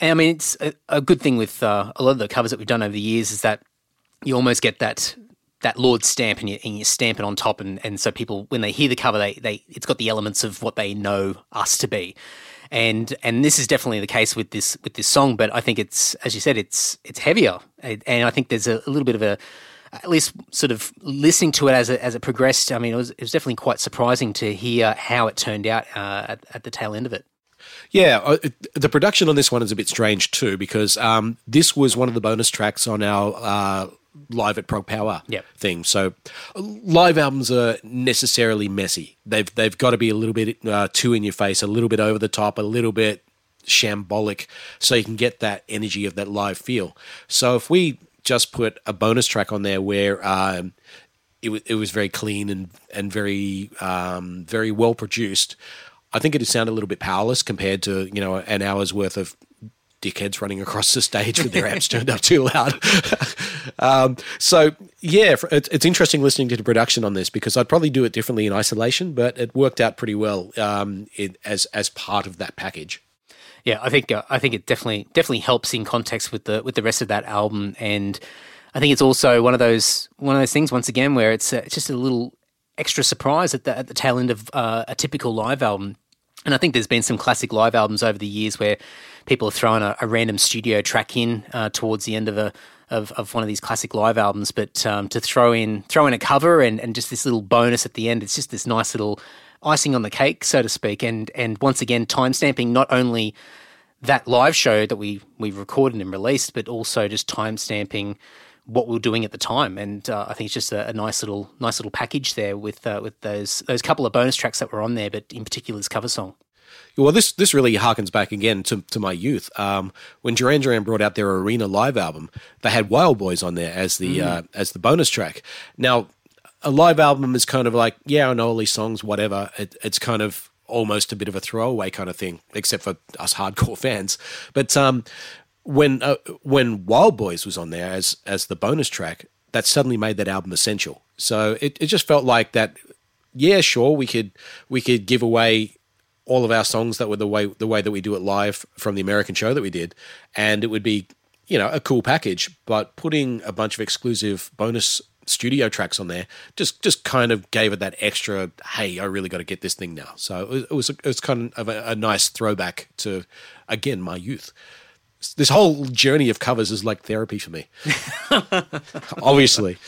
and I mean, it's a, a good thing with uh, a lot of the covers that we've done over the years is that you almost get that that Lord stamp and you, and you stamp it on top, and, and so people when they hear the cover, they they it's got the elements of what they know us to be, and and this is definitely the case with this with this song. But I think it's as you said, it's it's heavier, and I think there's a, a little bit of a at least sort of listening to it as it, as it progressed. I mean, it was it was definitely quite surprising to hear how it turned out uh, at, at the tail end of it. Yeah, uh, the production on this one is a bit strange too because um, this was one of the bonus tracks on our uh, live at Prog Power yep. thing. So live albums are necessarily messy. They've they've got to be a little bit uh, too in your face, a little bit over the top, a little bit shambolic, so you can get that energy of that live feel. So if we just put a bonus track on there where um, it, w- it was very clean and and very um, very well produced, I think it would sound a little bit powerless compared to you know an hour's worth of dickheads running across the stage with their amps turned up too loud. *laughs* um, so yeah, it's, it's, interesting listening to the production on this because I'd probably do it differently in isolation, but it worked out pretty well um, it, as as part of that package. Yeah, I think uh, I think it definitely definitely helps in context with the with the rest of that album, and I think it's also one of those one of those things once again where it's, uh, it's just a little extra surprise at the at the tail end of uh, a typical live album. And I think there's been some classic live albums over the years where people have thrown a, a random studio track in uh, towards the end of a of, of one of these classic live albums, but um, to throw in throw in a cover and, and just this little bonus at the end, it's just this nice little icing on the cake, so to speak. And and once again, timestamping not only that live show that we we recorded and released, but also just timestamping what we were doing at the time. And uh, I think it's just a, a, nice little nice little package there with uh, with those those couple of bonus tracks that were on there, but in particular this cover song. Well, this this really harkens back again to, to my youth. Um, when Duran Duran brought out their Arena live album, they had Wild Boys on there as the mm. uh, as the bonus track. Now, a live album is kind of like, yeah, I know all these songs, whatever. It, it's kind of almost a bit of a throwaway kind of thing, except for us hardcore *laughs* fans. But um, when uh, when Wild Boys was on there as as the bonus track, that suddenly made that album essential. So it, it just felt like that. Yeah, sure, we could we could give away all of our songs that were the way the way that we do it live from the American show that we did, and it would be you know a cool package. But putting a bunch of exclusive bonus studio tracks on there just just kind of gave it that extra. Hey, I really got to get this thing now. So it was it was, it was kind of a, a nice throwback to again my youth this whole journey of covers is like therapy for me. *laughs* Obviously,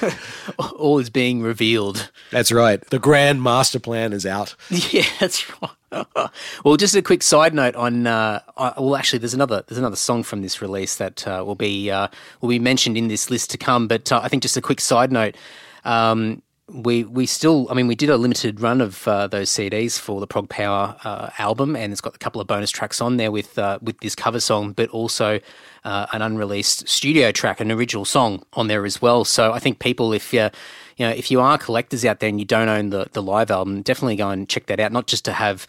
*laughs* all is being revealed. That's right. The grand master plan is out. *laughs* Yeah, that's right. well, just a quick side note on. Uh, well, actually, there's another there's another song from this release that uh, will be uh, will be mentioned in this list to come. But uh, I think just a quick side note. Um, we we still, I mean, we did a limited run of uh, those CDs for the Prog Power uh, album, and it's got a couple of bonus tracks on there with uh, with this cover song, but also uh, an unreleased studio track, an original song on there as well. So I think people, if you you know, if you are collectors out there and you don't own the the live album, definitely go and check that out. Not just to have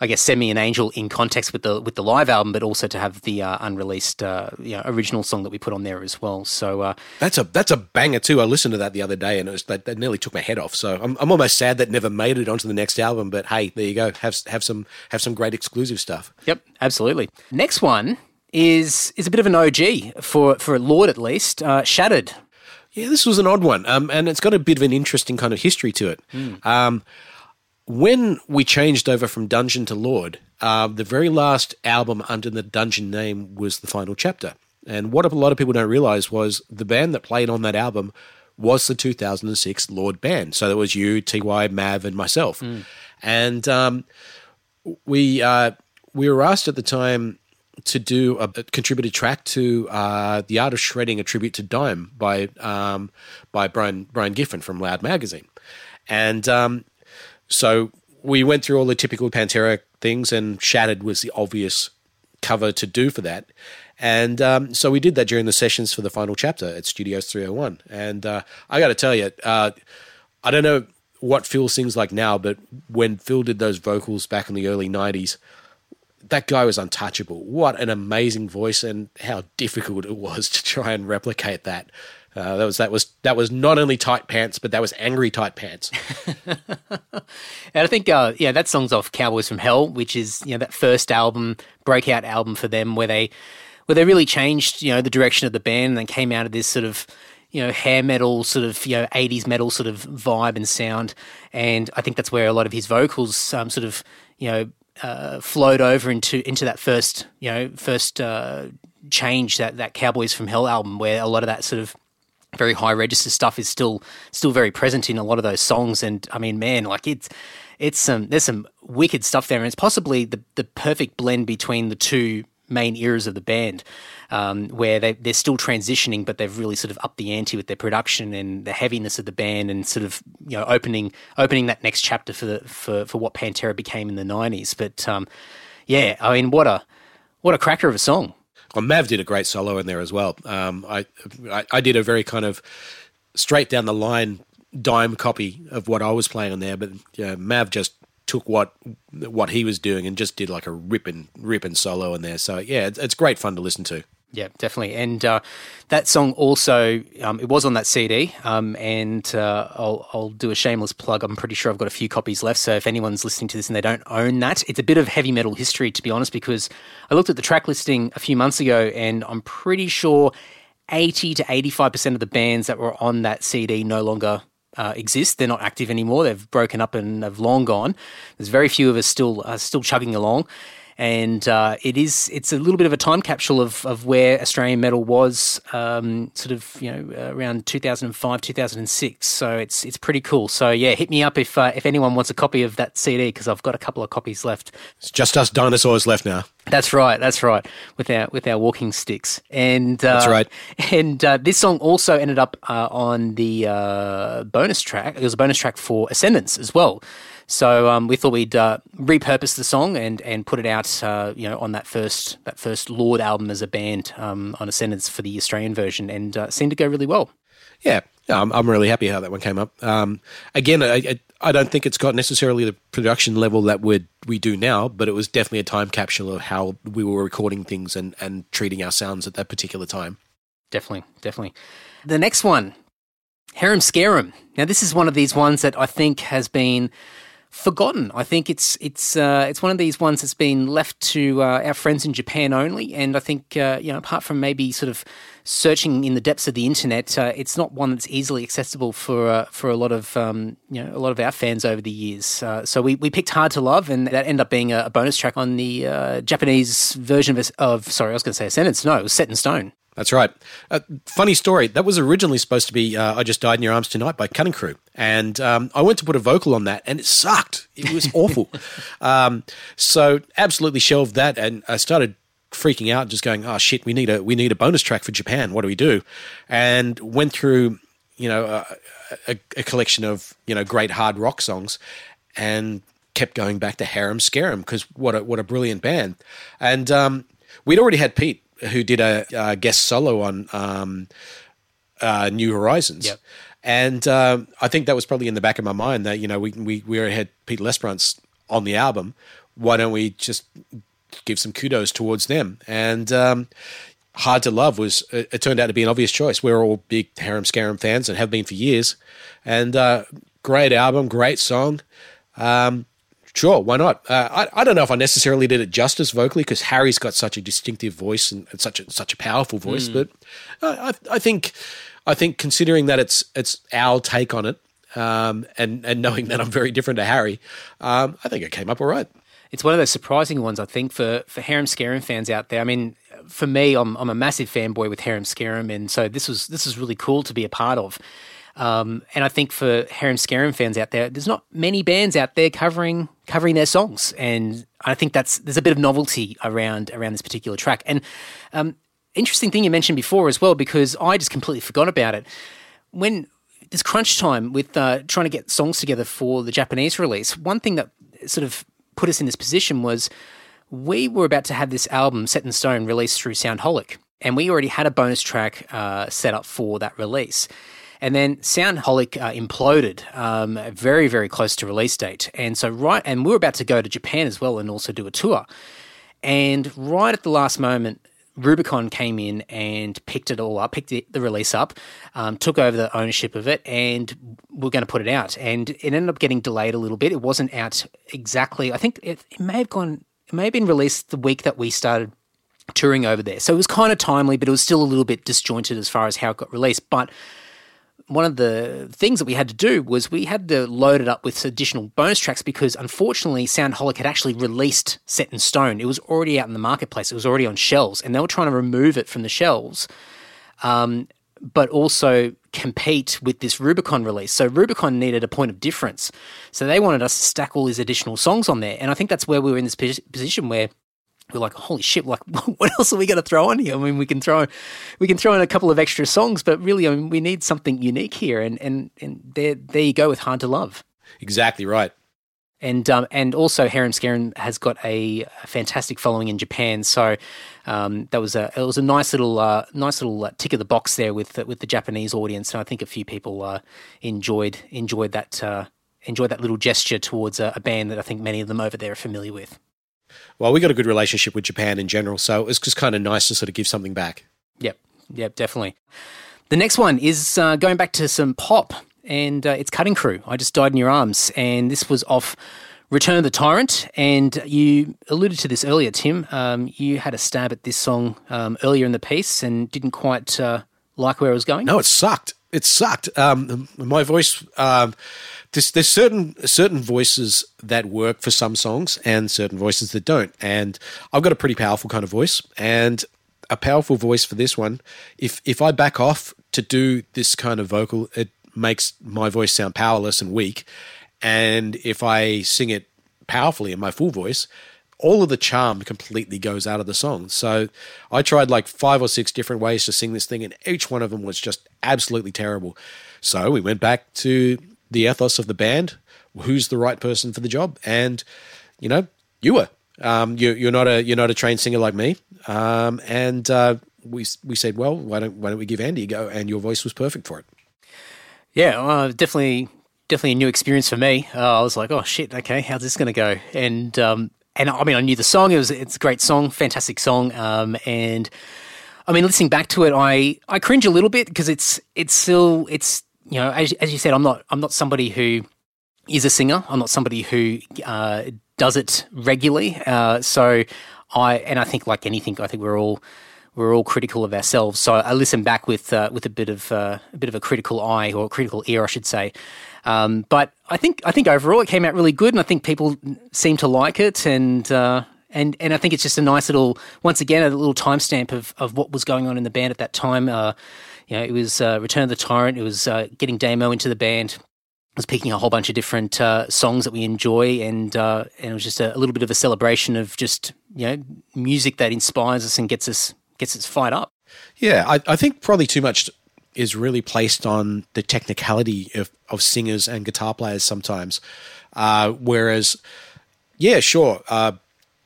I guess "Send Me an Angel" in context with the with the live album, but also to have the uh, unreleased uh, you know, original song that we put on there as well. So uh, that's a that's a banger too. I listened to that the other day, and it was that, that nearly took my head off. So I'm, I'm almost sad that never made it onto the next album. But hey, there you go. Have have some have some great exclusive stuff. Yep, absolutely. Next one is is a bit of an OG for for Lord at least. Uh, Shattered. Yeah, this was an odd one, um, and it's got a bit of an interesting kind of history to it. Mm. Um, when we changed over from Dungeon to Lord, uh, the very last album under the Dungeon name was the final chapter. And what a lot of people don't realize was the band that played on that album was the 2006 Lord band. So there was you, TY, Mav, and myself. Mm. And um, we uh, we were asked at the time to do a, a contributed track to uh, the Art of Shredding, a tribute to Dime by um, by Brian Brian Giffin from Loud Magazine. And um, so we went through all the typical Pantera things, and Shattered was the obvious cover to do for that. And um, so we did that during the sessions for the final chapter at Studios 301. And uh, I got to tell you, uh, I don't know what Phil sings like now, but when Phil did those vocals back in the early 90s, that guy was untouchable. What an amazing voice, and how difficult it was *laughs* to try and replicate that. Uh, that was that was that was not only tight pants, but that was angry tight pants. *laughs* and I think, uh, yeah, that song's off "Cowboys from Hell," which is you know that first album, breakout album for them, where they where they really changed you know the direction of the band and came out of this sort of you know hair metal sort of you know 80s metal sort of vibe and sound and i think that's where a lot of his vocals um, sort of you know uh, flowed over into into that first you know first uh, change that that cowboys from hell album where a lot of that sort of very high register stuff is still still very present in a lot of those songs. And I mean, man, like it's it's some there's some wicked stuff there, and it's possibly the the perfect blend between the two main eras of the band, um, where they they're still transitioning, but they've really sort of upped the ante with their production and the heaviness of the band, and sort of you know opening opening that next chapter for the, for for what Pantera became in the '90s. But um, yeah, I mean, what a What a cracker of a song. Well, Mav did a great solo in there as well. Um, I, I, I did a very kind of straight down the line dime copy of what I was playing on there, but yeah, Mav just took what what he was doing and just did like a ripping ripping solo in there. So yeah, it's, it's great fun to listen to. Yeah, definitely. And uh, that song also, um, it was on that CD. Um, and uh, I'll, I'll do a shameless plug. I'm pretty sure I've got a few copies left. So if anyone's listening to this and they don't own that, it's a bit of heavy metal history, to be honest, because I looked at the track listing a few months ago and I'm pretty sure 80 to 85% of the bands that were on that CD no longer uh, exist. They're not active anymore. They've broken up and have long gone. There's very few of us still uh, still chugging along and uh, it is it's a little bit of a time capsule of, of where Australian metal was um, sort of you know around 2005 2006 so it's it's pretty cool. So yeah hit me up if uh, if anyone wants a copy of that CD because I've got a couple of copies left. It's just us dinosaurs left now. That's right that's right. With our with our walking sticks. And uh, that's right. and uh, this song also ended up uh, on the uh, bonus track. It was a bonus track for Ascendance as well so um, we thought we'd uh, repurpose the song and, and put it out, uh, you know, on that first that first Lord album as a band um, on Ascendance for the Australian version, and uh, seemed to go really well. Yeah, yeah, I'm, I'm really happy how that one came up. Um, again, I, I don't think it's got necessarily the production level that we we do now, but it was definitely a time capsule of how we were recording things and, and treating our sounds at that particular time. Definitely, definitely. The next one, Harem Scarum. Now, this is one of these ones that I think has been forgotten. I think it's it's uh, it's one of these ones that's been left to uh, our friends in Japan only, and I think uh, you know apart from maybe sort of searching in the depths of the internet, uh, it's not one that's easily accessible for uh, for a lot of um, you know a lot of our fans over the years. Uh, so we, we picked Hard to Love, and that ended up being a, bonus track on the Japanese version of, of sorry, I was going to say Ascendance. No, it was Set in Stone. That's right. Uh, funny story. That was originally supposed to be uh, "I Just Died in Your Arms Tonight" by Cutting Crew, and um, I went to put a vocal on that, and it sucked. It was awful. *laughs* um, so absolutely shelved that, and I started freaking out, just going, "Oh shit, we need a we need a bonus track for Japan. What do we do?" And went through, you know, a, a, a collection of you know great hard rock songs, and kept going back to Harem Scarum because what a what a brilliant band, and um, we'd already had Pete who did a, a guest solo on um, uh, New Horizons. Yep. And um, I think that was probably in the back of my mind that, you know, we, we, we already had Pete Lesperance on the album. Why don't we just give some kudos towards them? And um, Hard to Love was, it, it, turned out to be an obvious choice. We're all big Harem Scarum fans and have been for years. And uh, great album, great song. Um, Sure, why not? Uh, I, I don't know if I necessarily did it justice vocally because Harry's got such a distinctive voice and, and such a such a powerful voice, mm. but I, I think I think considering that it's it's our take on it, um, and and knowing that I'm very different to Harry, um, I think it came up all right. It's one of those surprising ones, I think, for for Harem Scarum fans out there. I mean, for me, I'm I'm a massive fanboy with Harem Scarum, and so this was this is really cool to be a part of. Um, and I think for Harem Scarum fans out there, there's not many bands out there covering covering their songs, and I think that's there's a bit of novelty around around this particular track. And um, interesting thing you mentioned before as well, because I just completely forgot about it when there's crunch time with uh, trying to get songs together for the Japanese release. One thing that sort of put us in this position was we were about to have this album set in stone released through Soundholic, and we already had a bonus track uh, set up for that release. And then Soundholic uh, imploded um, very, very close to release date. And so, right, and we were about to go to Japan as well and also do a tour. And right at the last moment, Rubicon came in and picked it all up, picked the, the release up, um, took over the ownership of it, and we're going to put it out. And it ended up getting delayed a little bit. It wasn't out exactly. I think it, it may have gone. It may have been released the week that we started touring over there. So it was kind of timely, but it was still a little bit disjointed as far as how it got released. But one of the things that we had to do was we had to load it up with additional bonus tracks because unfortunately Soundholic had actually released Set in Stone. It was already out in the marketplace. It was already on shelves, and they were trying to remove it from the shelves, um, but also compete with this Rubicon release. So Rubicon needed a point of difference. So they wanted us to stack all these additional songs on there, and I think that's where we were in this position where we're like, holy shit! Like, *laughs* what else are we going to throw on here? I mean, we can throw, we can throw in a couple of extra songs, but really, I mean, we need something unique here, and and and there, there you go with Hard to Love. Exactly right. And um, and also Harem Scarum has got a, a, fantastic following in Japan. So um, that was a it was a nice little uh, nice little uh, tick of the box there with with the Japanese audience. And I think a few people uh, enjoyed enjoyed that uh, enjoyed that little gesture towards a, a band that I think many of them over there are familiar with. Well, we got a good relationship with Japan in general, so it was just kind of nice to sort of give something back. Yep, yep, definitely. The next one is uh, going back to some pop, and uh, it's Cutting Crew. I just died in your arms, and this was off Return of the Tyrant. And you alluded to this earlier, Tim. Um, you had a stab at this song um, earlier in the piece and didn't quite uh, like where it was going. No, it sucked. It sucked. Um, my voice. There's, there's certain certain voices that work for some songs and certain voices that don't. And I've got a pretty powerful kind of voice, and a powerful voice for this one. If if I back off to do this kind of vocal, it makes my voice sound powerless and weak. And if I sing it powerfully in my full voice, all of the charm completely goes out of the song. So I tried like five or six different ways to sing this thing, and each one of them was just absolutely terrible. So we went back to the ethos of the band who's the right person for the job and you know you were. Um, you, are not a you're not a trained singer like me. Um, and uh, we we said well why don't why don't we give Andy a go? And your voice was perfect for it. Yeah uh, definitely definitely a new experience for me. Uh, I was like oh shit okay how's this going to go? And um, and I mean I knew the song. It was it's a great song fantastic song. Um, and I mean listening back to it I I cringe a little bit because it's it's still it's you know, as, as you said, I'm not I'm not somebody who is a singer. I'm not somebody who uh, does it regularly. Uh, so I and I think like anything, I think we're all we're all critical of ourselves. So I listen back with uh, with a bit of uh, a bit of a critical eye or critical ear, I should say. Um, but I think I think overall it came out really good, and I think people seem to like it. And uh, and and I think it's just a nice little once again a little timestamp of of what was going on in the band at that time. You know, it was uh, Return of the Tyrant. It was uh, getting Damo into the band. It was picking a whole bunch of different uh, songs that we enjoy, and uh, and it was just a, a, little bit of a celebration of just you know music that inspires us and gets us gets us fired up. Yeah, I, I think probably too much is really placed on the technicality of, of singers and guitar players sometimes, uh, whereas yeah, sure. Uh,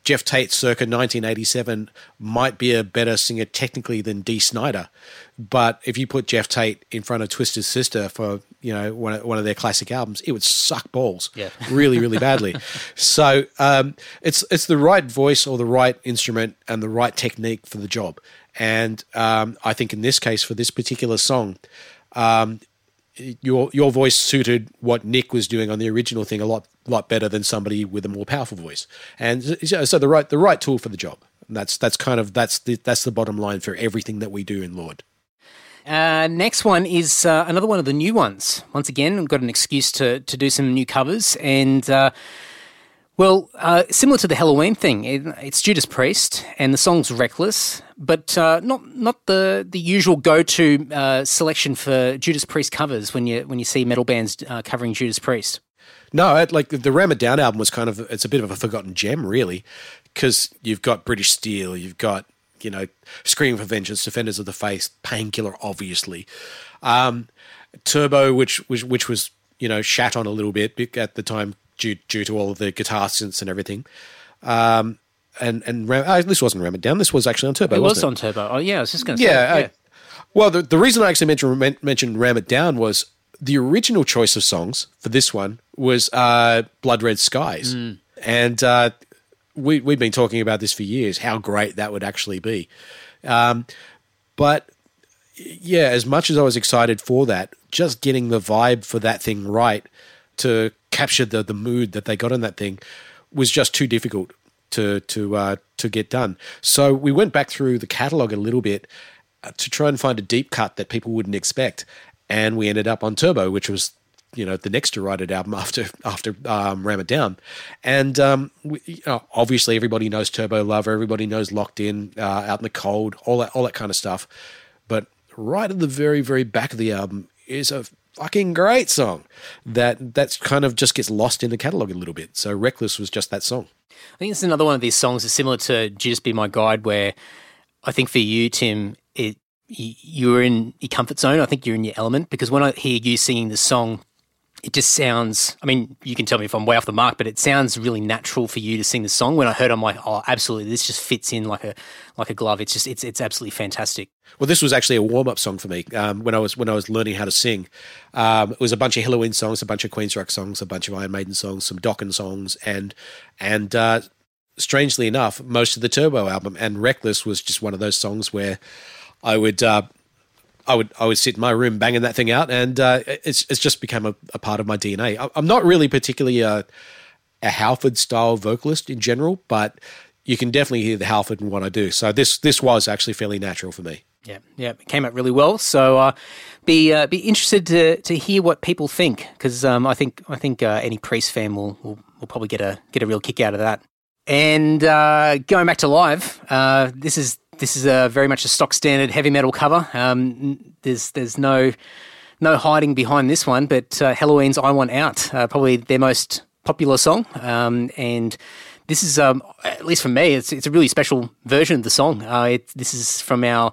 Geoff Tate circa 1987 might be a better singer technically than Dee Snider. But if you put Geoff Tate in front of Twisted Sister for, you know, one of, one of their classic albums, it would suck balls yeah. *laughs* really, really badly. so um, it's, it's the right voice or the right instrument and the right technique for the job. And um, I think in this case, for this particular song, um, your your voice suited what Nick was doing on the original thing a lot lot better than somebody with a more powerful voice. And so the right the right tool for the job. And that's that's kind of that's the that's the bottom line for everything that we do in Lord. Uh, next one is uh, another one of the new ones. Once again, we've got an excuse to to do some new covers and. Uh, well, uh, similar to the Helloween thing, it, it's Judas Priest, and the song's "Reckless," but uh, not not the the usual go to uh, selection for Judas Priest covers when you when you see metal bands uh, covering Judas Priest. No, it, like the Ram It Down album was kind of it's a bit of a forgotten gem, really, because you've got British Steel, you've got you know Screaming for Vengeance, Defenders of the Faith, Painkiller, obviously, um, Turbo, which which which was you know shat on a little bit at the time due due to all of the guitar synths and everything. Um, and and Ram, oh, this wasn't Ram It Down. This was actually on Turbo. It was on Turbo. Oh yeah, I was just going to yeah, say. Yeah. well, the, the reason I actually mentioned mentioned Ram It Down was the original choice of songs for this one was uh, Blood Red Skies, mm. and uh, we we've been talking about this for years. How great that would actually be, um, but yeah, as much as I was excited for that, just getting the vibe for that thing right to capture the the mood that they got in that thing was just too difficult to to uh, to get done. So we went back through the catalog a little bit uh, to try and find a deep cut that people wouldn't expect, and we ended up on Turbo, which was you know the next derided album after after um, Ram It Down, and um, we, you know, obviously everybody knows Turbo Lover, everybody knows Locked In, uh, Out in the Cold, all that all that kind of stuff, but right at the very very back of the album is a fucking great song that that's kind of just gets lost in the catalog a little bit. So Reckless was just that song. I think it's another one of these songs that's similar to Just Be My Guide, where I think for you, Tim, it you're in your comfort zone. I think you're in your element because when I hear you singing the song it just sounds. I mean, you can tell me if I'm way off the mark, but it sounds really natural for you to sing the song. When I heard, I'm like, oh, absolutely, this just fits in like a like a glove. It's just it's it's absolutely fantastic. Well, this was actually a warm up song for me um, when I was when I was learning how to sing. Um, it was a bunch of Helloween songs, a bunch of Queensryche songs, a bunch of Iron Maiden songs, some Dokken songs, and and uh, strangely enough, most of the Turbo album. And Reckless was just one of those songs where I would. Uh, I would I would sit in my room banging that thing out, and uh, it's it's just become a, a, part of my DNA. I'm not really particularly a, a Halford style vocalist in general, but you can definitely hear the Halford in what I do. So this this was actually fairly natural for me. Yeah, yeah, it came out really well. So uh, be uh, be interested to to hear what people think because um, I think I think uh, any Priest fan will, will will probably get a get a real kick out of that. And uh, going back to live, uh, this is this is a very much a stock standard heavy metal cover. Um, there's there's no no hiding behind this one, but uh, Helloween's "I Want Out" uh, probably their most popular song, um, and this is um, at least for me, it's it's a really special version of the song. Uh, it, this is from our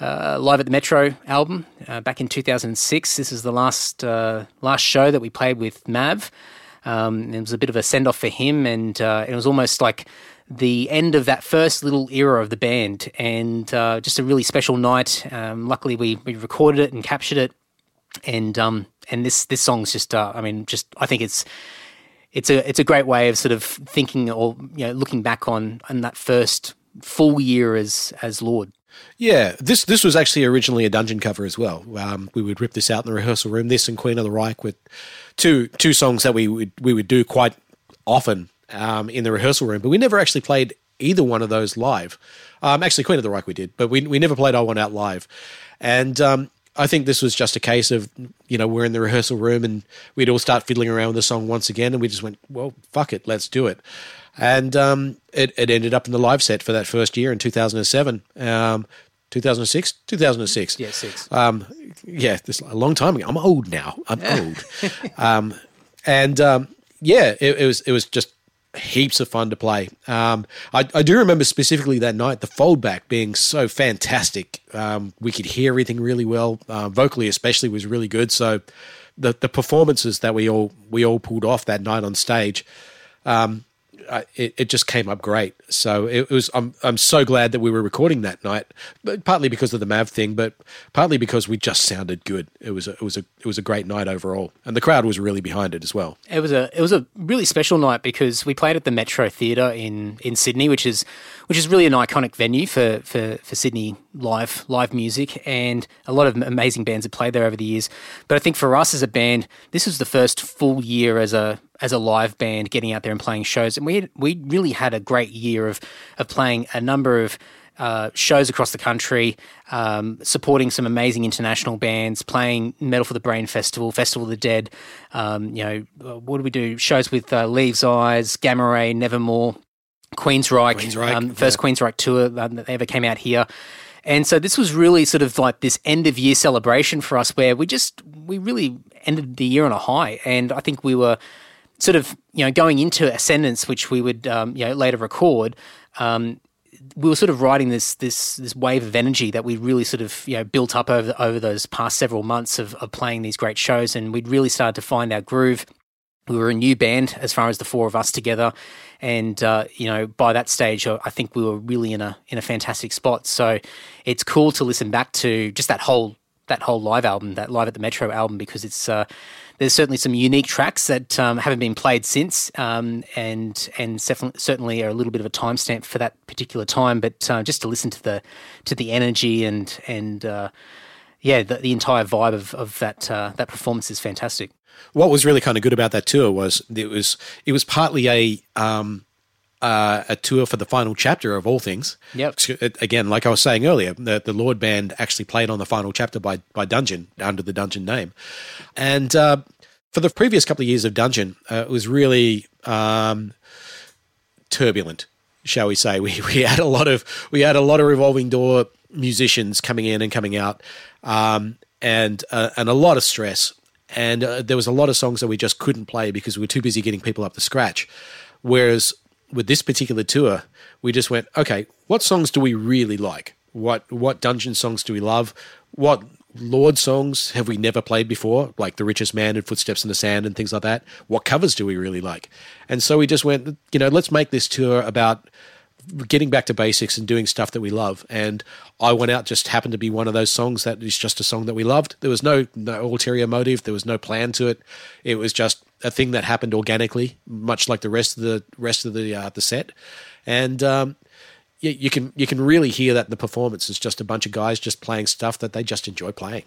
uh, live at the Metro album uh, back in 2006. This is the last uh, last show that we played with Mav. Um, it was a bit of a send off for him, and it was almost like the end of that first little era of the band, and uh, just a really special night. Um, luckily, we, we recorded it and captured it, and um, and this this song's just uh, I mean just I think it's it's a it's a great way of sort of thinking or you know looking back on on that first full year as as Lord. Yeah, this this was actually originally a dungeon cover as well. Um, we would rip this out in the rehearsal room. This and Queen of the Reich with two two songs that we would we would do quite often um, in the rehearsal room, but we never actually played either one of those live. Um, actually, Queen of the Reich we did, but we we never played I Want Out live, and um, I think this was just a case of you know we're in the rehearsal room and we'd all start fiddling around with the song once again, and we just went, well, fuck it, let's do it, and um, it it ended up in the live set for that first year in two thousand and seven. Um, 2006 2006 yeah six. Um yeah this a long time ago. I'm old now. I'm old. Um and um yeah it, it was it was just heaps of fun to play. Um, I, I, do remember specifically that night the foldback being so fantastic. Um, we could hear everything really well, uh, vocally especially was really good. So the the performances that we all we all pulled off that night on stage. Um, it, it just came up great. So it was. I'm I'm so glad that we were recording that night, but partly because of the Mav thing, but partly because we just sounded good. It was a, it was a it was a great night overall, and the crowd was really behind it as well. It was a it was a really special night because we played at the Metro Theatre in in Sydney, which is which is really an iconic venue for for for Sydney live live music, and a lot of amazing bands have played there over the years. But I think for us as a band, this was the first full year as a as a live band getting out there and playing shows. And we had, we really had a great year of of playing a number of uh, shows across the country, um, supporting some amazing international bands, playing Metal for the Brain Festival, Festival of the Dead. Um, you know, uh, what do we do? Shows with uh, Leaves Eyes, Gamma Ray, Nevermore, Queensryche, Queensryche um, first yeah. Queensryche tour that ever came out here. And so this was really sort of like this end of year celebration for us where we just, we really ended the year on a high. And I think we were sort of you know going into Ascendance, which we would um, you know later record. Um, we were sort of riding this this this wave of energy that we really sort of you know built up over over those past several months of, of playing these great shows, and we'd really started to find our groove. We were a new band as far as the four of us together, and uh, you know by that stage, I think we were really in a in a fantastic spot. So it's cool to listen back to just that whole that whole live album, that live at the Metro album, because it's uh, there's certainly some unique tracks that um, haven't been played since, um, and and certainly are a little bit of a timestamp for that particular time. But uh, just to listen to the to the energy and and uh, yeah, the, the, entire vibe of of that uh, that performance is fantastic. What was really kind of good about that tour was it was it was partly a um, uh, a tour for the final chapter of all things. Yep. Again, like I was saying earlier, the, the Lord Band actually played on the final chapter by by Dungeon under the Dungeon name, and uh, for the previous couple of years of Dungeon, uh, it was really um, turbulent, shall we say? *laughs* We we had a lot of we had a lot of revolving door musicians coming in and coming out, um, and uh, and a lot of stress. And uh, there was a lot of songs that we just couldn't play because we were too busy getting people up to scratch. Whereas with this particular tour, we just went, okay, what songs do we really like? What what dungeon songs do we love? What Lord songs have we never played before, like The Richest Man and Footsteps in the Sand and things like that? What covers do we really like? And so we just went, you know, let's make this tour about getting back to basics and doing stuff that we love. And I Want Out just happened to be one of those songs that is just a song that we loved. There was no no ulterior motive. There was no plan to it. It was just a thing that happened organically, much like the rest of the rest of the uh, the set. And um, you, you can you can really hear that in the performance. It's just a bunch of guys just playing stuff that they just enjoy playing.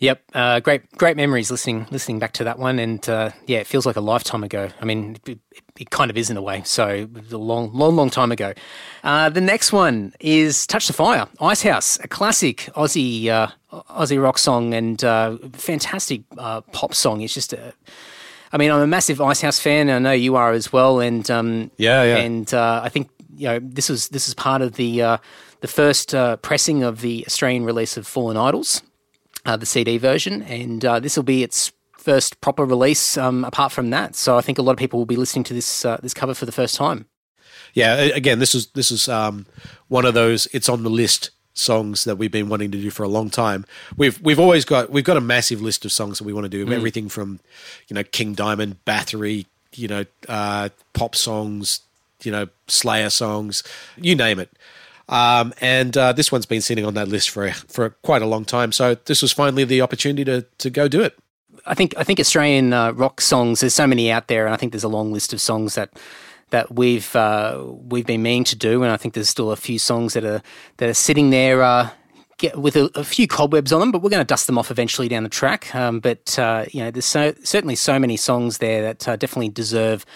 Yep, uh, great, great memories listening, listening back to that one, and uh, yeah, it feels like a lifetime ago. I mean, it, it kind of is in a way. So a long, long, long time ago. Uh, the next one is "Touch the Fire," Icehouse, a classic Aussie uh, Aussie rock song and uh, fantastic uh, pop song. It's just a I mean, I'm a massive Icehouse fan. And I know you are as well, and um, yeah, yeah, and I think you know this was this is part of the the first pressing of the Australian release of Fallen Idols uh, the CD version, and uh, this will be its first proper release. Um, apart from that, so I think a lot of people will be listening to this uh, this cover for the first time. Yeah, again, this is this is um, one of those. It's on the list songs that we've been wanting to do for a long time. We've we've always got we've got a massive list of songs that we want to do. Mm. Everything from you know King Diamond, Bathory, you know uh, pop songs, you know Slayer songs, you name it. Um, and uh, this one's been sitting on that list for for quite a long time. So this was finally the opportunity to to go do it. I think I think Australian uh, rock songs. There's so many out there, and I think there's a long list of songs that that we've uh, we've been meaning to do, and I think there's still a few songs that are that are sitting there. Uh, get, with a, a, few cobwebs on them, but we're going to dust them off eventually down the track. Um, but uh, you know, there's so, certainly so many songs there that uh, definitely deserve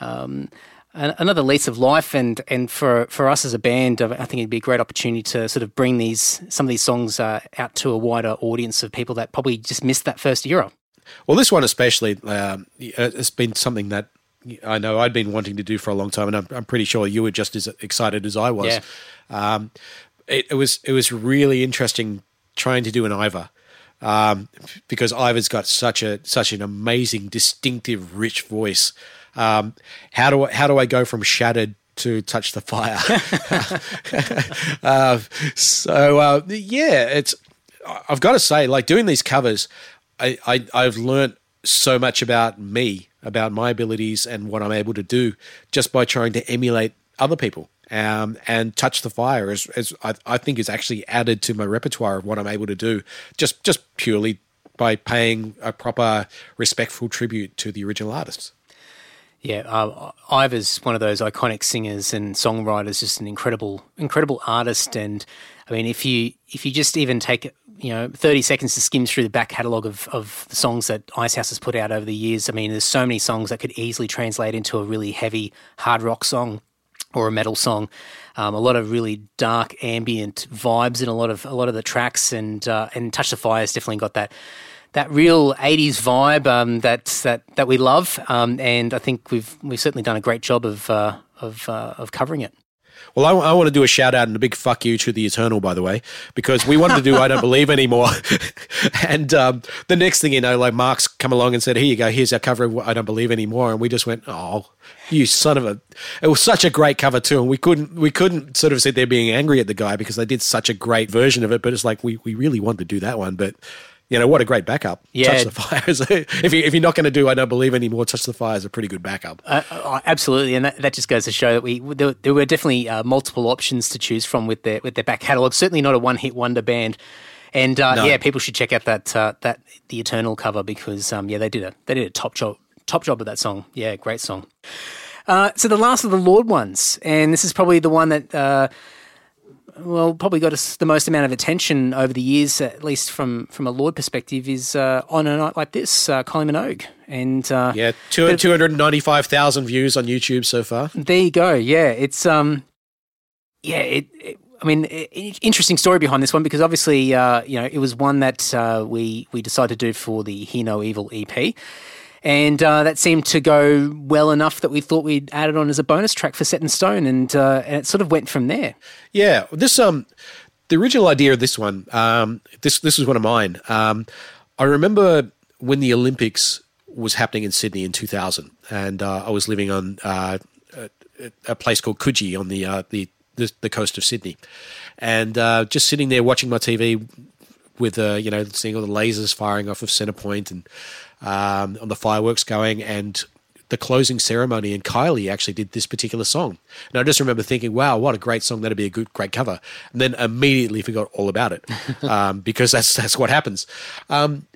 um, another lease of life. And, and for, for us as a band, I think it'd be a great opportunity to sort of bring these some of these songs uh, out to a wider audience of people that probably just missed that first era. Well, this one especially, um, it's been something that I know I'd been wanting to do for a long time, and I'm, I'm pretty sure you were just as excited as I was. Yeah. Um, it, it, was it was really interesting trying to do an Iva. Um, because Iva's got such a such an amazing, distinctive, rich voice, um, how do I, how do I go from shattered to touch the fire? *laughs* *laughs* uh, so uh, yeah, it's I've got to say, like doing these covers, I, I I've learned so much about me, about my abilities, and what I'm able to do just by trying to emulate other people. Um, and touch the fire as, as I, I, think is actually added to my repertoire of what I'm able to do just just purely by paying a proper respectful tribute to the original artists. Yeah, uh, Iva's one of those iconic singers and songwriters, just an incredible, incredible artist. And I mean, if you if you just even take you know thirty seconds to skim through the back catalogue of of the songs that Icehouse has put out over the years, I mean, there's so many songs that could easily translate into a really heavy hard rock song or a metal song. Um, a lot of really dark ambient vibes in a lot of a lot of the tracks, and uh, and Touch the Fire has definitely got that that real '80s vibe um, that that that we love, um, and I think we've we've certainly done a great job of uh, of uh, of covering it. Well, I, I, want to do a shout out and a big fuck you to the Eternal, by the way, because we wanted to do I Don't Believe Anymore. *laughs* and um, the next thing you know, like Mark's come along and said, Here you go, here's our cover of I Don't Believe Anymore. And we just went, Oh, you son of a it was such a great cover too. And we couldn't we couldn't sort of sit there being angry at the guy because they did such a great version of it. But it's like we, we really wanted to do that one. But you know what a great backup. Yeah, touch the fires. *laughs* if you if you're not going to do, I don't believe anymore. Touch the fire is a pretty good backup. Uh, uh, absolutely, and that, that just goes to show that we there, there were definitely uh, multiple options to choose from with their with their back catalogue. Certainly not a one hit wonder band. And uh, no. yeah, people should check out that uh, that the Eternal cover because um, yeah, they did a they did a top job top job of that song. Yeah, great song. Uh, so the last of the Lord ones, and this is probably the one that well, probably got us the most amount of attention over the years, at least from from a Lord perspective, is uh, on a night like this, uh, Kylie Minogue, and uh, yeah, two hundred ninety five thousand views on YouTube so far. There you go. Yeah, it's um, yeah, it, it I mean, interesting story behind this one because obviously, uh, you know, it was one that uh, we we decided to do for the Hear No Evil EP, and uh, that seemed to go well enough that we thought we'd add it on as a bonus track for Set in Stone, and uh, and it sort of went from there. Yeah, this um, the original idea of this one, um, this this was one of mine. Um, I remember when the Olympics was happening in Sydney in 2000, and uh, I was living on uh, a, a, place called Coogee on the, uh, the, the the coast of Sydney, and uh, just sitting there watching my TV, with uh, you know seeing all the lasers firing off of Centrepoint and um, on the fireworks going and the closing ceremony and Kylie actually did this particular song. And I just remember thinking, wow, what a great song. That'd be a good, great cover. And then immediately forgot all about it *laughs* um, because that's, that's what happens. Um,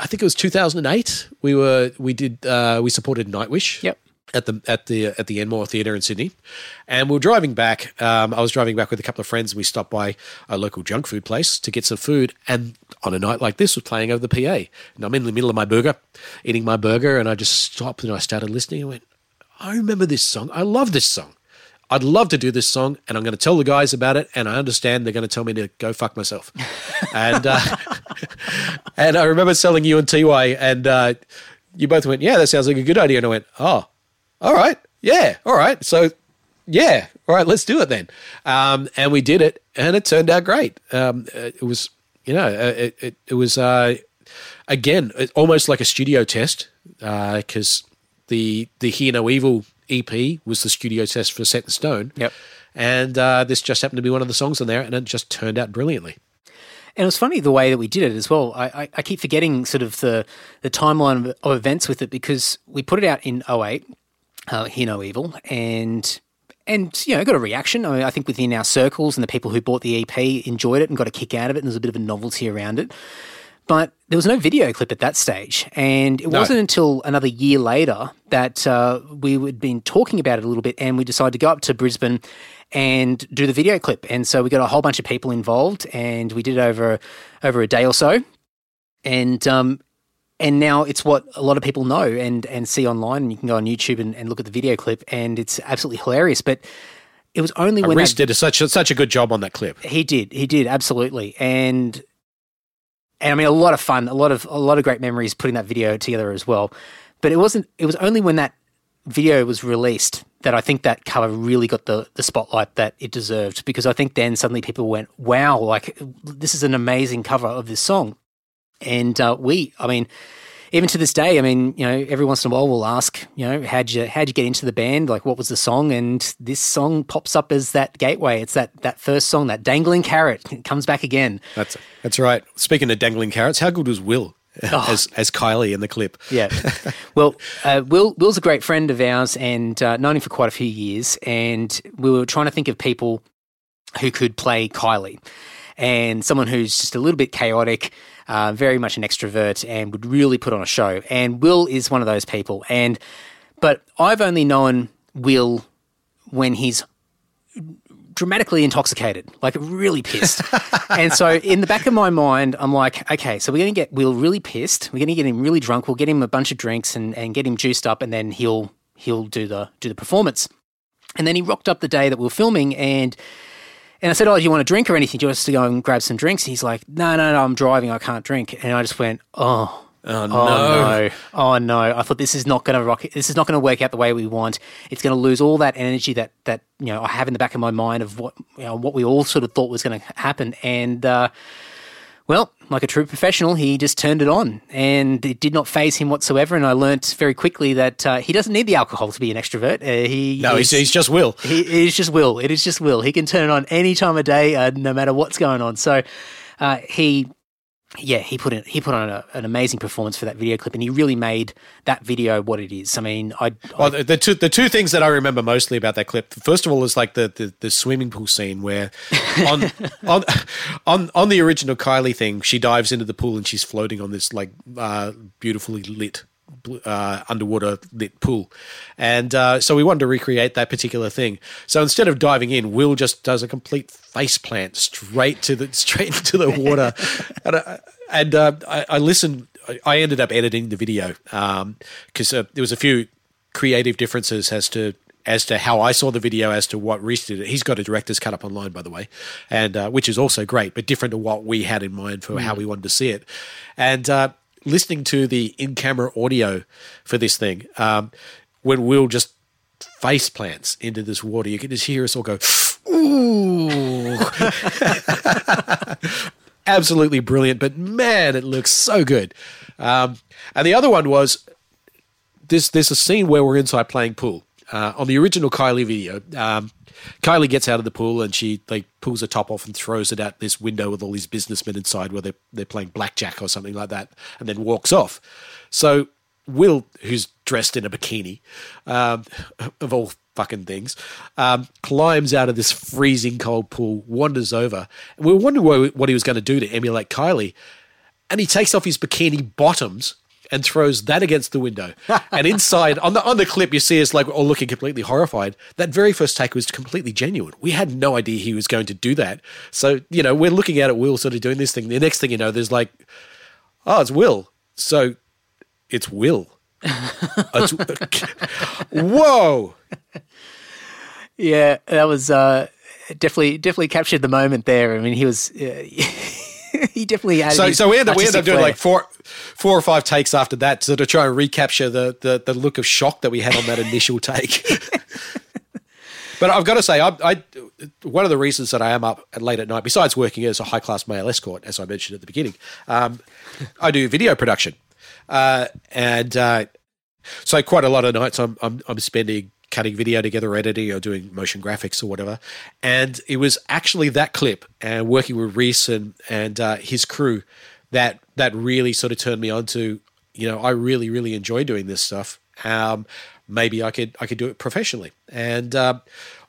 I think it was 2008. We were, we did, uh, we supported Nightwish. Yep at the at the at the Enmore Theatre in Sydney, and we were driving back. Um, I was driving back with a couple of friends. and We stopped by a local junk food place to get some food, and on a night like this, was playing over the PA. And I'm in the middle of my burger, eating my burger, and I just stopped and I started listening. and went, I remember this song. I love this song. I'd love to do this song, and I'm going to tell the guys about it. And I understand they're going to tell me to go fuck myself. *laughs* and uh, *laughs* and I remember telling you and Ty, and uh, you both went, "Yeah, that sounds like a good idea." And I went, "Oh." All right, yeah, all right. So, yeah, all right, let's do it then. Um, and we did it, and it turned out great. Um, it was, you know, uh, it, it, it was, uh, again, almost like a studio test because uh, the, the Hear No Evil EP was the studio test for Set in Stone. Yep. And uh, this just happened to be one of the songs on there, and it just turned out brilliantly. And it was funny the way that we did it as well. I, I, I keep forgetting sort of the, the timeline of, of, events with it because we put it out in 08 uh, Hear No Evil, and and you know got a reaction. I, mean, I think within our circles and the people who bought the EP enjoyed it and got a kick out of it, and there's a bit of a novelty around it. But there was no video clip at that stage, and it no. wasn't until another year later that uh, we had been talking about it a little bit, and we decided to go up to Brisbane and do the video clip. And so we got a whole bunch of people involved, and we did it over over a day or so. And um, and now it's what a lot of people know and and see online and you can go on youtube and, and look at the video clip and it's absolutely hilarious but it was only when Reese did a, such a, such a good job on that clip. He did, he did absolutely, and and I mean a lot of fun, a lot of a lot of great memories putting that video together as well. But it wasn't. It was only when that video was released that I think that cover really got the the spotlight that it deserved because I think then suddenly people went, "Wow, like this is an amazing cover of this song." And uh, we, I mean, even to this day, I mean, you know, every once in a while we'll ask, you know, how'd you how'd you get into the band? Like, what was the song? And this song pops up as that gateway. It's that that first song, that dangling carrot, it comes back again. That's that's right. Speaking of dangling carrots, how good was Will? *laughs* Oh. As as Kylie in the clip, yeah. Well, uh, Will Will's a great friend of ours, and uh, known him for quite a few years. And we were trying to think of people who could play Kylie, and someone who's just a little bit chaotic, uh, very much an extrovert, and would really put on a show. And Will is one of those people. And but I've only known Will when he's dramatically intoxicated, like really pissed. *laughs* and so in the back of my mind, I'm like, okay, so we're going to get Will really pissed. We're going to get him really drunk. We'll get him a bunch of drinks and, and get him juiced up, and then he'll he'll do the do the performance. And then he rocked up the day that we were filming, and and I said, "Oh, do you want a drink or anything? Do you want us to go and grab some drinks?" And he's like, "No, no, no, I'm driving. I can't drink." And I just went, "Oh." Oh no. oh no! Oh no! I thought this is not going to rock. This is not going to work out the way we want. It's going to lose all that energy that that you know I have in the back of my mind of what you know what we all sort of thought was going to happen. And uh, well, like a true professional, he just turned it on and it did not phase him whatsoever. And I learnt very quickly that uh, he doesn't need the alcohol to be an extrovert. Uh, he No, he's, he's, just Will. He is just Will. It is just Will. He can turn it on any time of day, uh, no matter what's going on. So uh, he yeah, he put in, he put on a, an amazing performance for that video clip, and he really made that video what it is. I mean, I, I well, the, two the two things that I remember mostly about that clip, first of all, is like the the, the swimming pool scene where *laughs* on on on on the original Kylie thing, she dives into the pool and she's floating on this like uh, beautifully lit uh, underwater lit pool. And uh, so we wanted to recreate that particular thing. So instead of diving in, Will just does a complete face plant straight to the *laughs* straight into the water. *laughs* and uh, and uh, I, I, listened. I ended up editing the video because um, uh, there was a few creative differences as to as to how I saw the video, as to what Reese did. He's got a director's cut up online, by the way, and uh, which is also great, but different to what we had in mind for mm. how we wanted to see it. And uh, listening to the in-camera audio for this thing, um, when Will just face plants into this water, you can just hear us all go, "Ooh!" *laughs* Absolutely brilliant, but man, it looks so good. Um, and the other one was this. There's a scene where we're inside playing pool uh, on the original Kylie video. Um, Kylie gets out of the pool and she like pulls the top off and throws it at this window with all these businessmen inside where they're they're playing blackjack or something like that, and then walks off. So Will, who's dressed in a bikini, um, of all fucking things, um, climbs out of this freezing cold pool, wanders over, and we were wondering what he was going to do to emulate Kylie, and he takes off his bikini bottoms and throws that against the window. *laughs* and inside, on the on the clip, you see us like all looking completely horrified. That very first take was completely genuine. We had no idea he was going to do that. So you know, we're looking at it, Will sort of doing this thing. The next thing you know, there's like, oh, it's Will. So it's Will. *laughs* It's- whoa! Yeah, that was uh, definitely definitely captured the moment there. I mean, he was uh, *laughs* he definitely had. So, so we end up we end up doing flair. like four, four or five takes after that to, to try and recapture the, the the look of shock that we had on that initial take. *laughs* but I've got to say, I, I one of the reasons that I am up late at night, besides working as a high class male escort, as I mentioned at the beginning, um, I do video production, uh, and uh, so quite a lot of nights I'm I'm, I'm spending cutting video together, editing, or doing motion graphics or whatever. And it was actually that clip and working with Reese and and uh, his crew that that really sort of turned me on to you know I really really enjoy doing this stuff. Um, maybe I could I could do it professionally and. Um,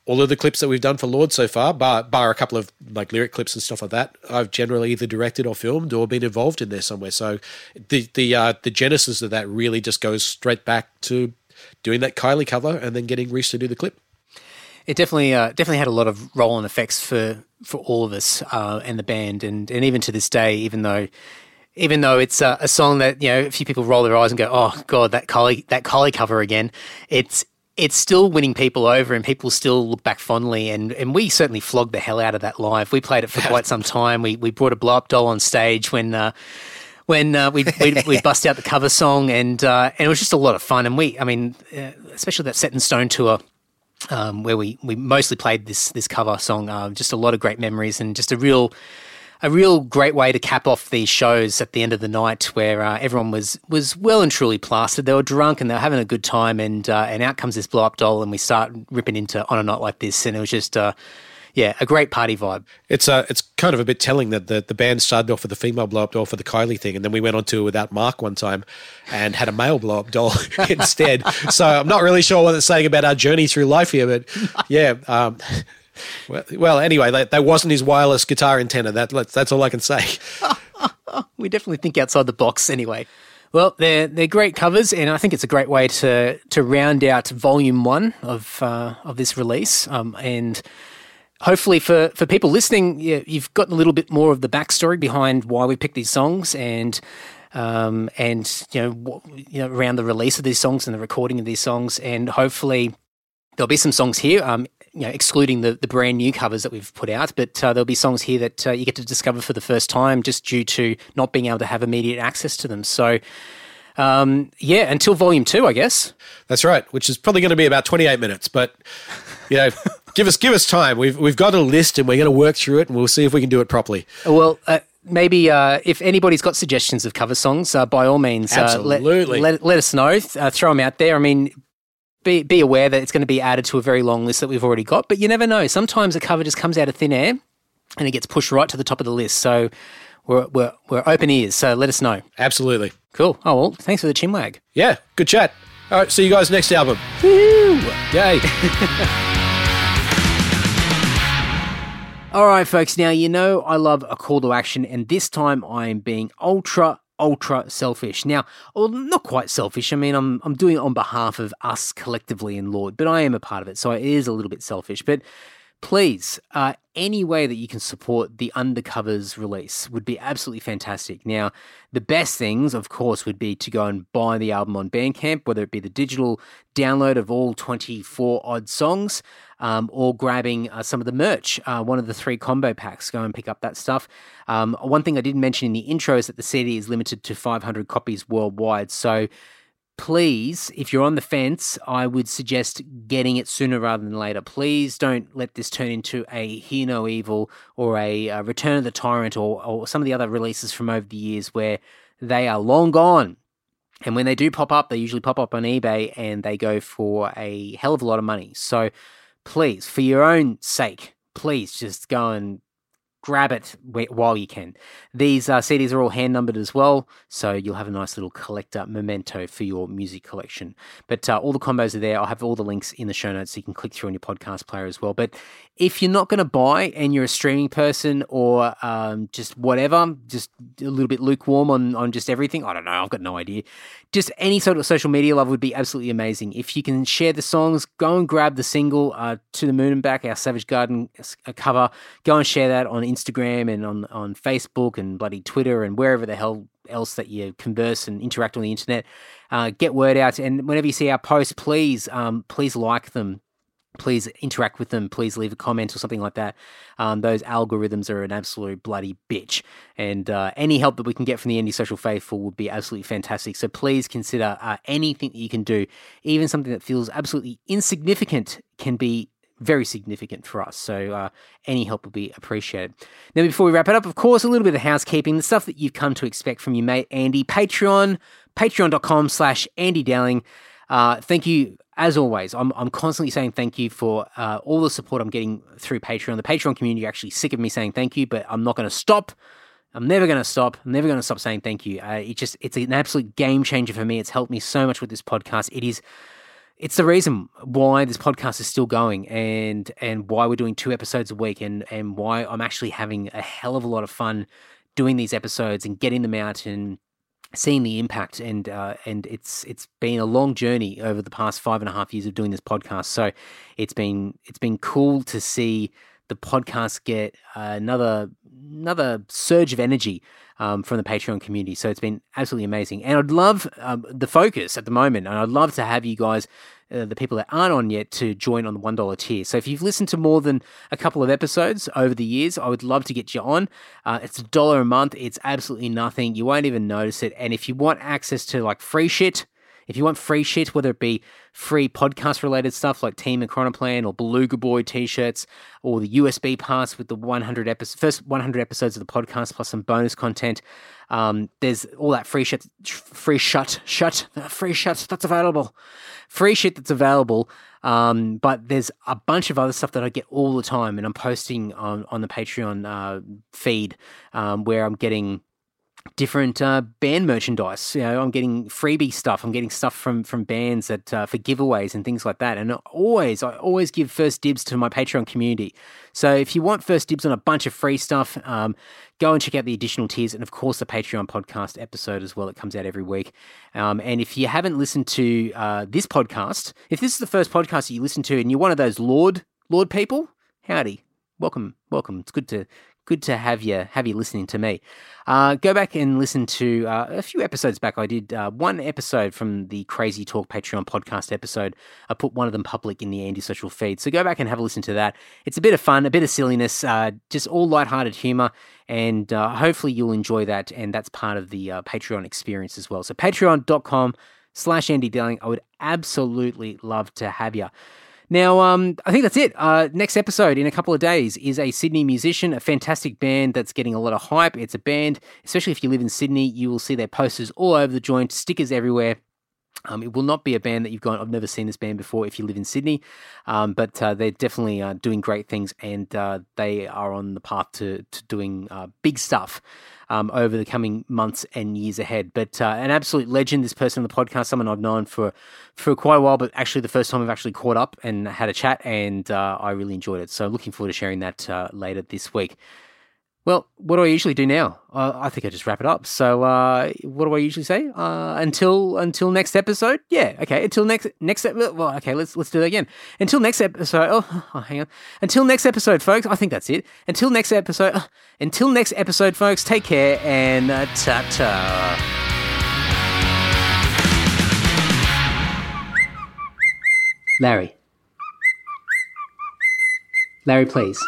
all of the clips that we've done for Lord so far, bar, bar a couple of like lyric clips and stuff like that, I've generally either directed or filmed or been involved in there somewhere. So the the uh, the genesis of that really just goes straight back to doing that Kylie cover and then getting Reese to do the clip. It definitely uh, definitely had a lot of role and effects for for all of us uh, and the band, and and even to this day, even though. Even though it's a, a song that you know, a few people roll their eyes and go, "Oh God, that Kylie, that Kylie cover again," it's it's still winning people over, and people still look back fondly. And, and we certainly flogged the hell out of that live. We played it for quite some time. We we brought a blow up doll on stage when uh, when uh, we we we *laughs* bust out the cover song, and uh, and it was just a lot of fun. And we, I mean, uh, especially that Set in Stone tour um, where we, we mostly played this this cover song. Uh, just a lot of great memories and just a real a real great way to cap off these shows at the end of the night, where uh, everyone was was well and truly plastered. They were drunk and they were having a good time, and uh, and out comes this blow up doll, and we start ripping into on a night like this, and it was just. Uh, yeah, a great party vibe. It's uh, it's kind of a bit telling that the, the band started off with a female blow up doll for the Kylie thing, and then we went on tour without Mark one time and had a male blow up doll *laughs* instead. So I'm not really sure what it's saying about our journey through life here, but yeah. Um, well, well, anyway, that, that wasn't his wireless guitar antenna. That that's all I can say. *laughs* we definitely think outside the box anyway. Well, they're they're great covers, and I think it's a great way to to round out Volume One of uh, of this release. Um, and hopefully, for for people listening, yeah, you've gotten a little bit more of the backstory behind why we picked these songs, and um, and you know, you know, around the release of these songs and the recording of these songs, and hopefully there'll be some songs here, um, you know, excluding the, the brand new covers that we've put out, but uh, there'll be songs here that uh, you get to discover for the first time just due to not being able to have immediate access to them. So, um, yeah, until volume two, I guess. That's right, which is probably going to be about 28 minutes, but you know, give us give us time. We've we've got a list and we're going to work through it and we'll see if we can do it properly. Well, uh, maybe uh, if anybody's got suggestions of cover songs, uh, by all means, uh, let, Absolutely. let, let us know. Uh, throw them out there. I mean, be, be aware that it's going to be added to a very long list that we've already got, but you never know. Sometimes a cover just comes out of thin air and it gets pushed right to the top of the list. So we're, we're, we're open ears. So let us know. Absolutely. Cool. Oh, well, thanks for the chinwag. Yeah, good chat. All right, see you guys next album. Woo! Yay. *laughs* All right, folks. Now, you know I love a call to action, and this time I am being ultra, ultra selfish. Now, well, not quite selfish. I mean, I'm, I'm doing it on behalf of us collectively in Lord, but I am a part of it, so it is a little bit selfish. But please, uh, any way that you can support the Undercovers release would be absolutely fantastic. Now, the best things, of course, would be to go and buy the album on Bandcamp, whether it be the digital download of all 24 odd songs um, or grabbing uh, some of the merch, uh, one of the three combo packs. Go and pick up that stuff. Um, one thing I didn't mention in the intro is that the CD is limited to 500 copies worldwide. So, please, if you're on the fence, I would suggest getting it sooner rather than later. Please don't let this turn into a Hear No Evil or a uh, Return of the Tyrant or, or some of the other releases from over the years where they are long gone. And when they do pop up, they usually pop up on eBay and they go for a hell of a lot of money. So please, for your own sake, please just go and grab it while you can. These uh, CDs are all hand numbered as well, so you'll have a nice little collector memento for your music collection. But uh, all the combos are there. I'll have all the links in the show notes so you can click through on your podcast player as well. But if you're not going to buy and you're a streaming person or um, just whatever, just a little bit lukewarm on, on just everything, I don't know, I've got no idea. Just any sort of social media love would be absolutely amazing. If you can share the songs, go and grab the single uh, To the Moon and Back, our Savage Garden uh, cover. Go and share that on Instagram and on, on Facebook and bloody Twitter and wherever the hell else that you converse and interact on the internet. Uh, get word out, and whenever you see our posts, please, um, please like them. Please interact with them. Please leave a comment or something like that. Um, those algorithms are an absolute bloody bitch, and uh, any help that we can get from the Andy Social Faithful would be absolutely fantastic. So please consider uh, anything that you can do, even something that feels absolutely insignificant, can be very significant for us. So uh, any help will be appreciated. Now, before we wrap it up, of course, a little bit of housekeeping, the stuff that you've come to expect from your mate Andy. Patreon, patreon.com slash Andy Dowling. Uh, thank you, as always. I'm, I'm constantly saying thank you for uh, all the support I'm getting through Patreon. The Patreon community are actually sick of me saying thank you, but I'm not going to stop. I'm never going to stop. I'm never going to stop saying thank you. Uh, it just it's an absolute game changer for me. It's helped me so much with this podcast. It is it's the reason why this podcast is still going and and why we're doing two episodes a week and and why I'm actually having a hell of a lot of fun doing these episodes and getting them out and seeing the impact. And uh, and it's it's been a long journey over the past five and a half years of doing this podcast. So it's been it's been cool to see the podcast get another another surge of energy um, from the Patreon community. So it's been absolutely amazing. And I'd love um, the focus at the moment, and I'd love to have you guys. Uh, the people that aren't on yet to join on the $1 tier. So if you've listened to more than a couple of episodes over the years, I would love to get you on. Uh, it's a dollar a month. It's absolutely nothing. You won't even notice it. And if you want access to like free shit, if you want free shit, whether it be free podcast related stuff like Team and Chronoplan or Beluga Boy t shirts or the USB pass with the 100 episodes, first 100 episodes of the podcast plus some bonus content, um, there's all that free shit, free shut, shut, free shut that's available. Free shit that's available. Um, but there's a bunch of other stuff that I get all the time, and I'm posting on, on the Patreon uh, feed um, where I'm getting different uh, band merchandise. You know, I'm getting freebie stuff. I'm getting stuff from from bands that uh, for giveaways and things like that. And always, I always give first dibs to my Patreon community. So if you want first dibs on a bunch of free stuff, um, go and check out the additional tiers, and of course the Patreon podcast episode as well. It comes out every week. Um, and if you haven't listened to uh, this podcast, if this is the first podcast that you listen to, and you're one of those Lord Lord people, howdy, welcome, welcome. It's good to good to have you have you listening to me. Uh, go back and listen to uh, a few episodes back. I did uh, one episode from the Crazy Talk Patreon podcast episode. I put one of them public in the Andy Social feed, so go back and have a listen to that. It's a bit of fun, a bit of silliness, uh, just all light-hearted humor, and uh, hopefully you'll enjoy that. And that's part of the uh, Patreon experience as well. So patreon.com slash Andy Dowling. I would absolutely love to have you. Now, um, I think that's it. Uh, next episode in a couple of days is a Sydney musician, a fantastic band that's getting a lot of hype. It's a band, especially if you live in Sydney, you will see their posters all over the joint, stickers everywhere. Um, it will not be a band that you've gone. I've never seen this band before. If you live in Sydney, um, but uh, they're definitely uh, doing great things, and uh, they are on the path to to doing uh, big stuff um, over the coming months and years ahead. But uh, an absolute legend, this person on the podcast, someone I've known for for quite a while, but actually the first time we've actually caught up and had a chat, and uh, I really enjoyed it. So looking forward to sharing that later this week. Well, what do I usually do now? Uh, I think I just wrap it up. So, uh, what do I usually say? Uh, until until next episode. Yeah, okay. Until next next well, okay. Let's let's do that again. Until next episode. Oh, *laughs* oh, hang on. Until next episode, folks. I think that's it. Until next episode. Uh, until next episode, folks. Take care and uh, ta ta. Larry. Larry, please.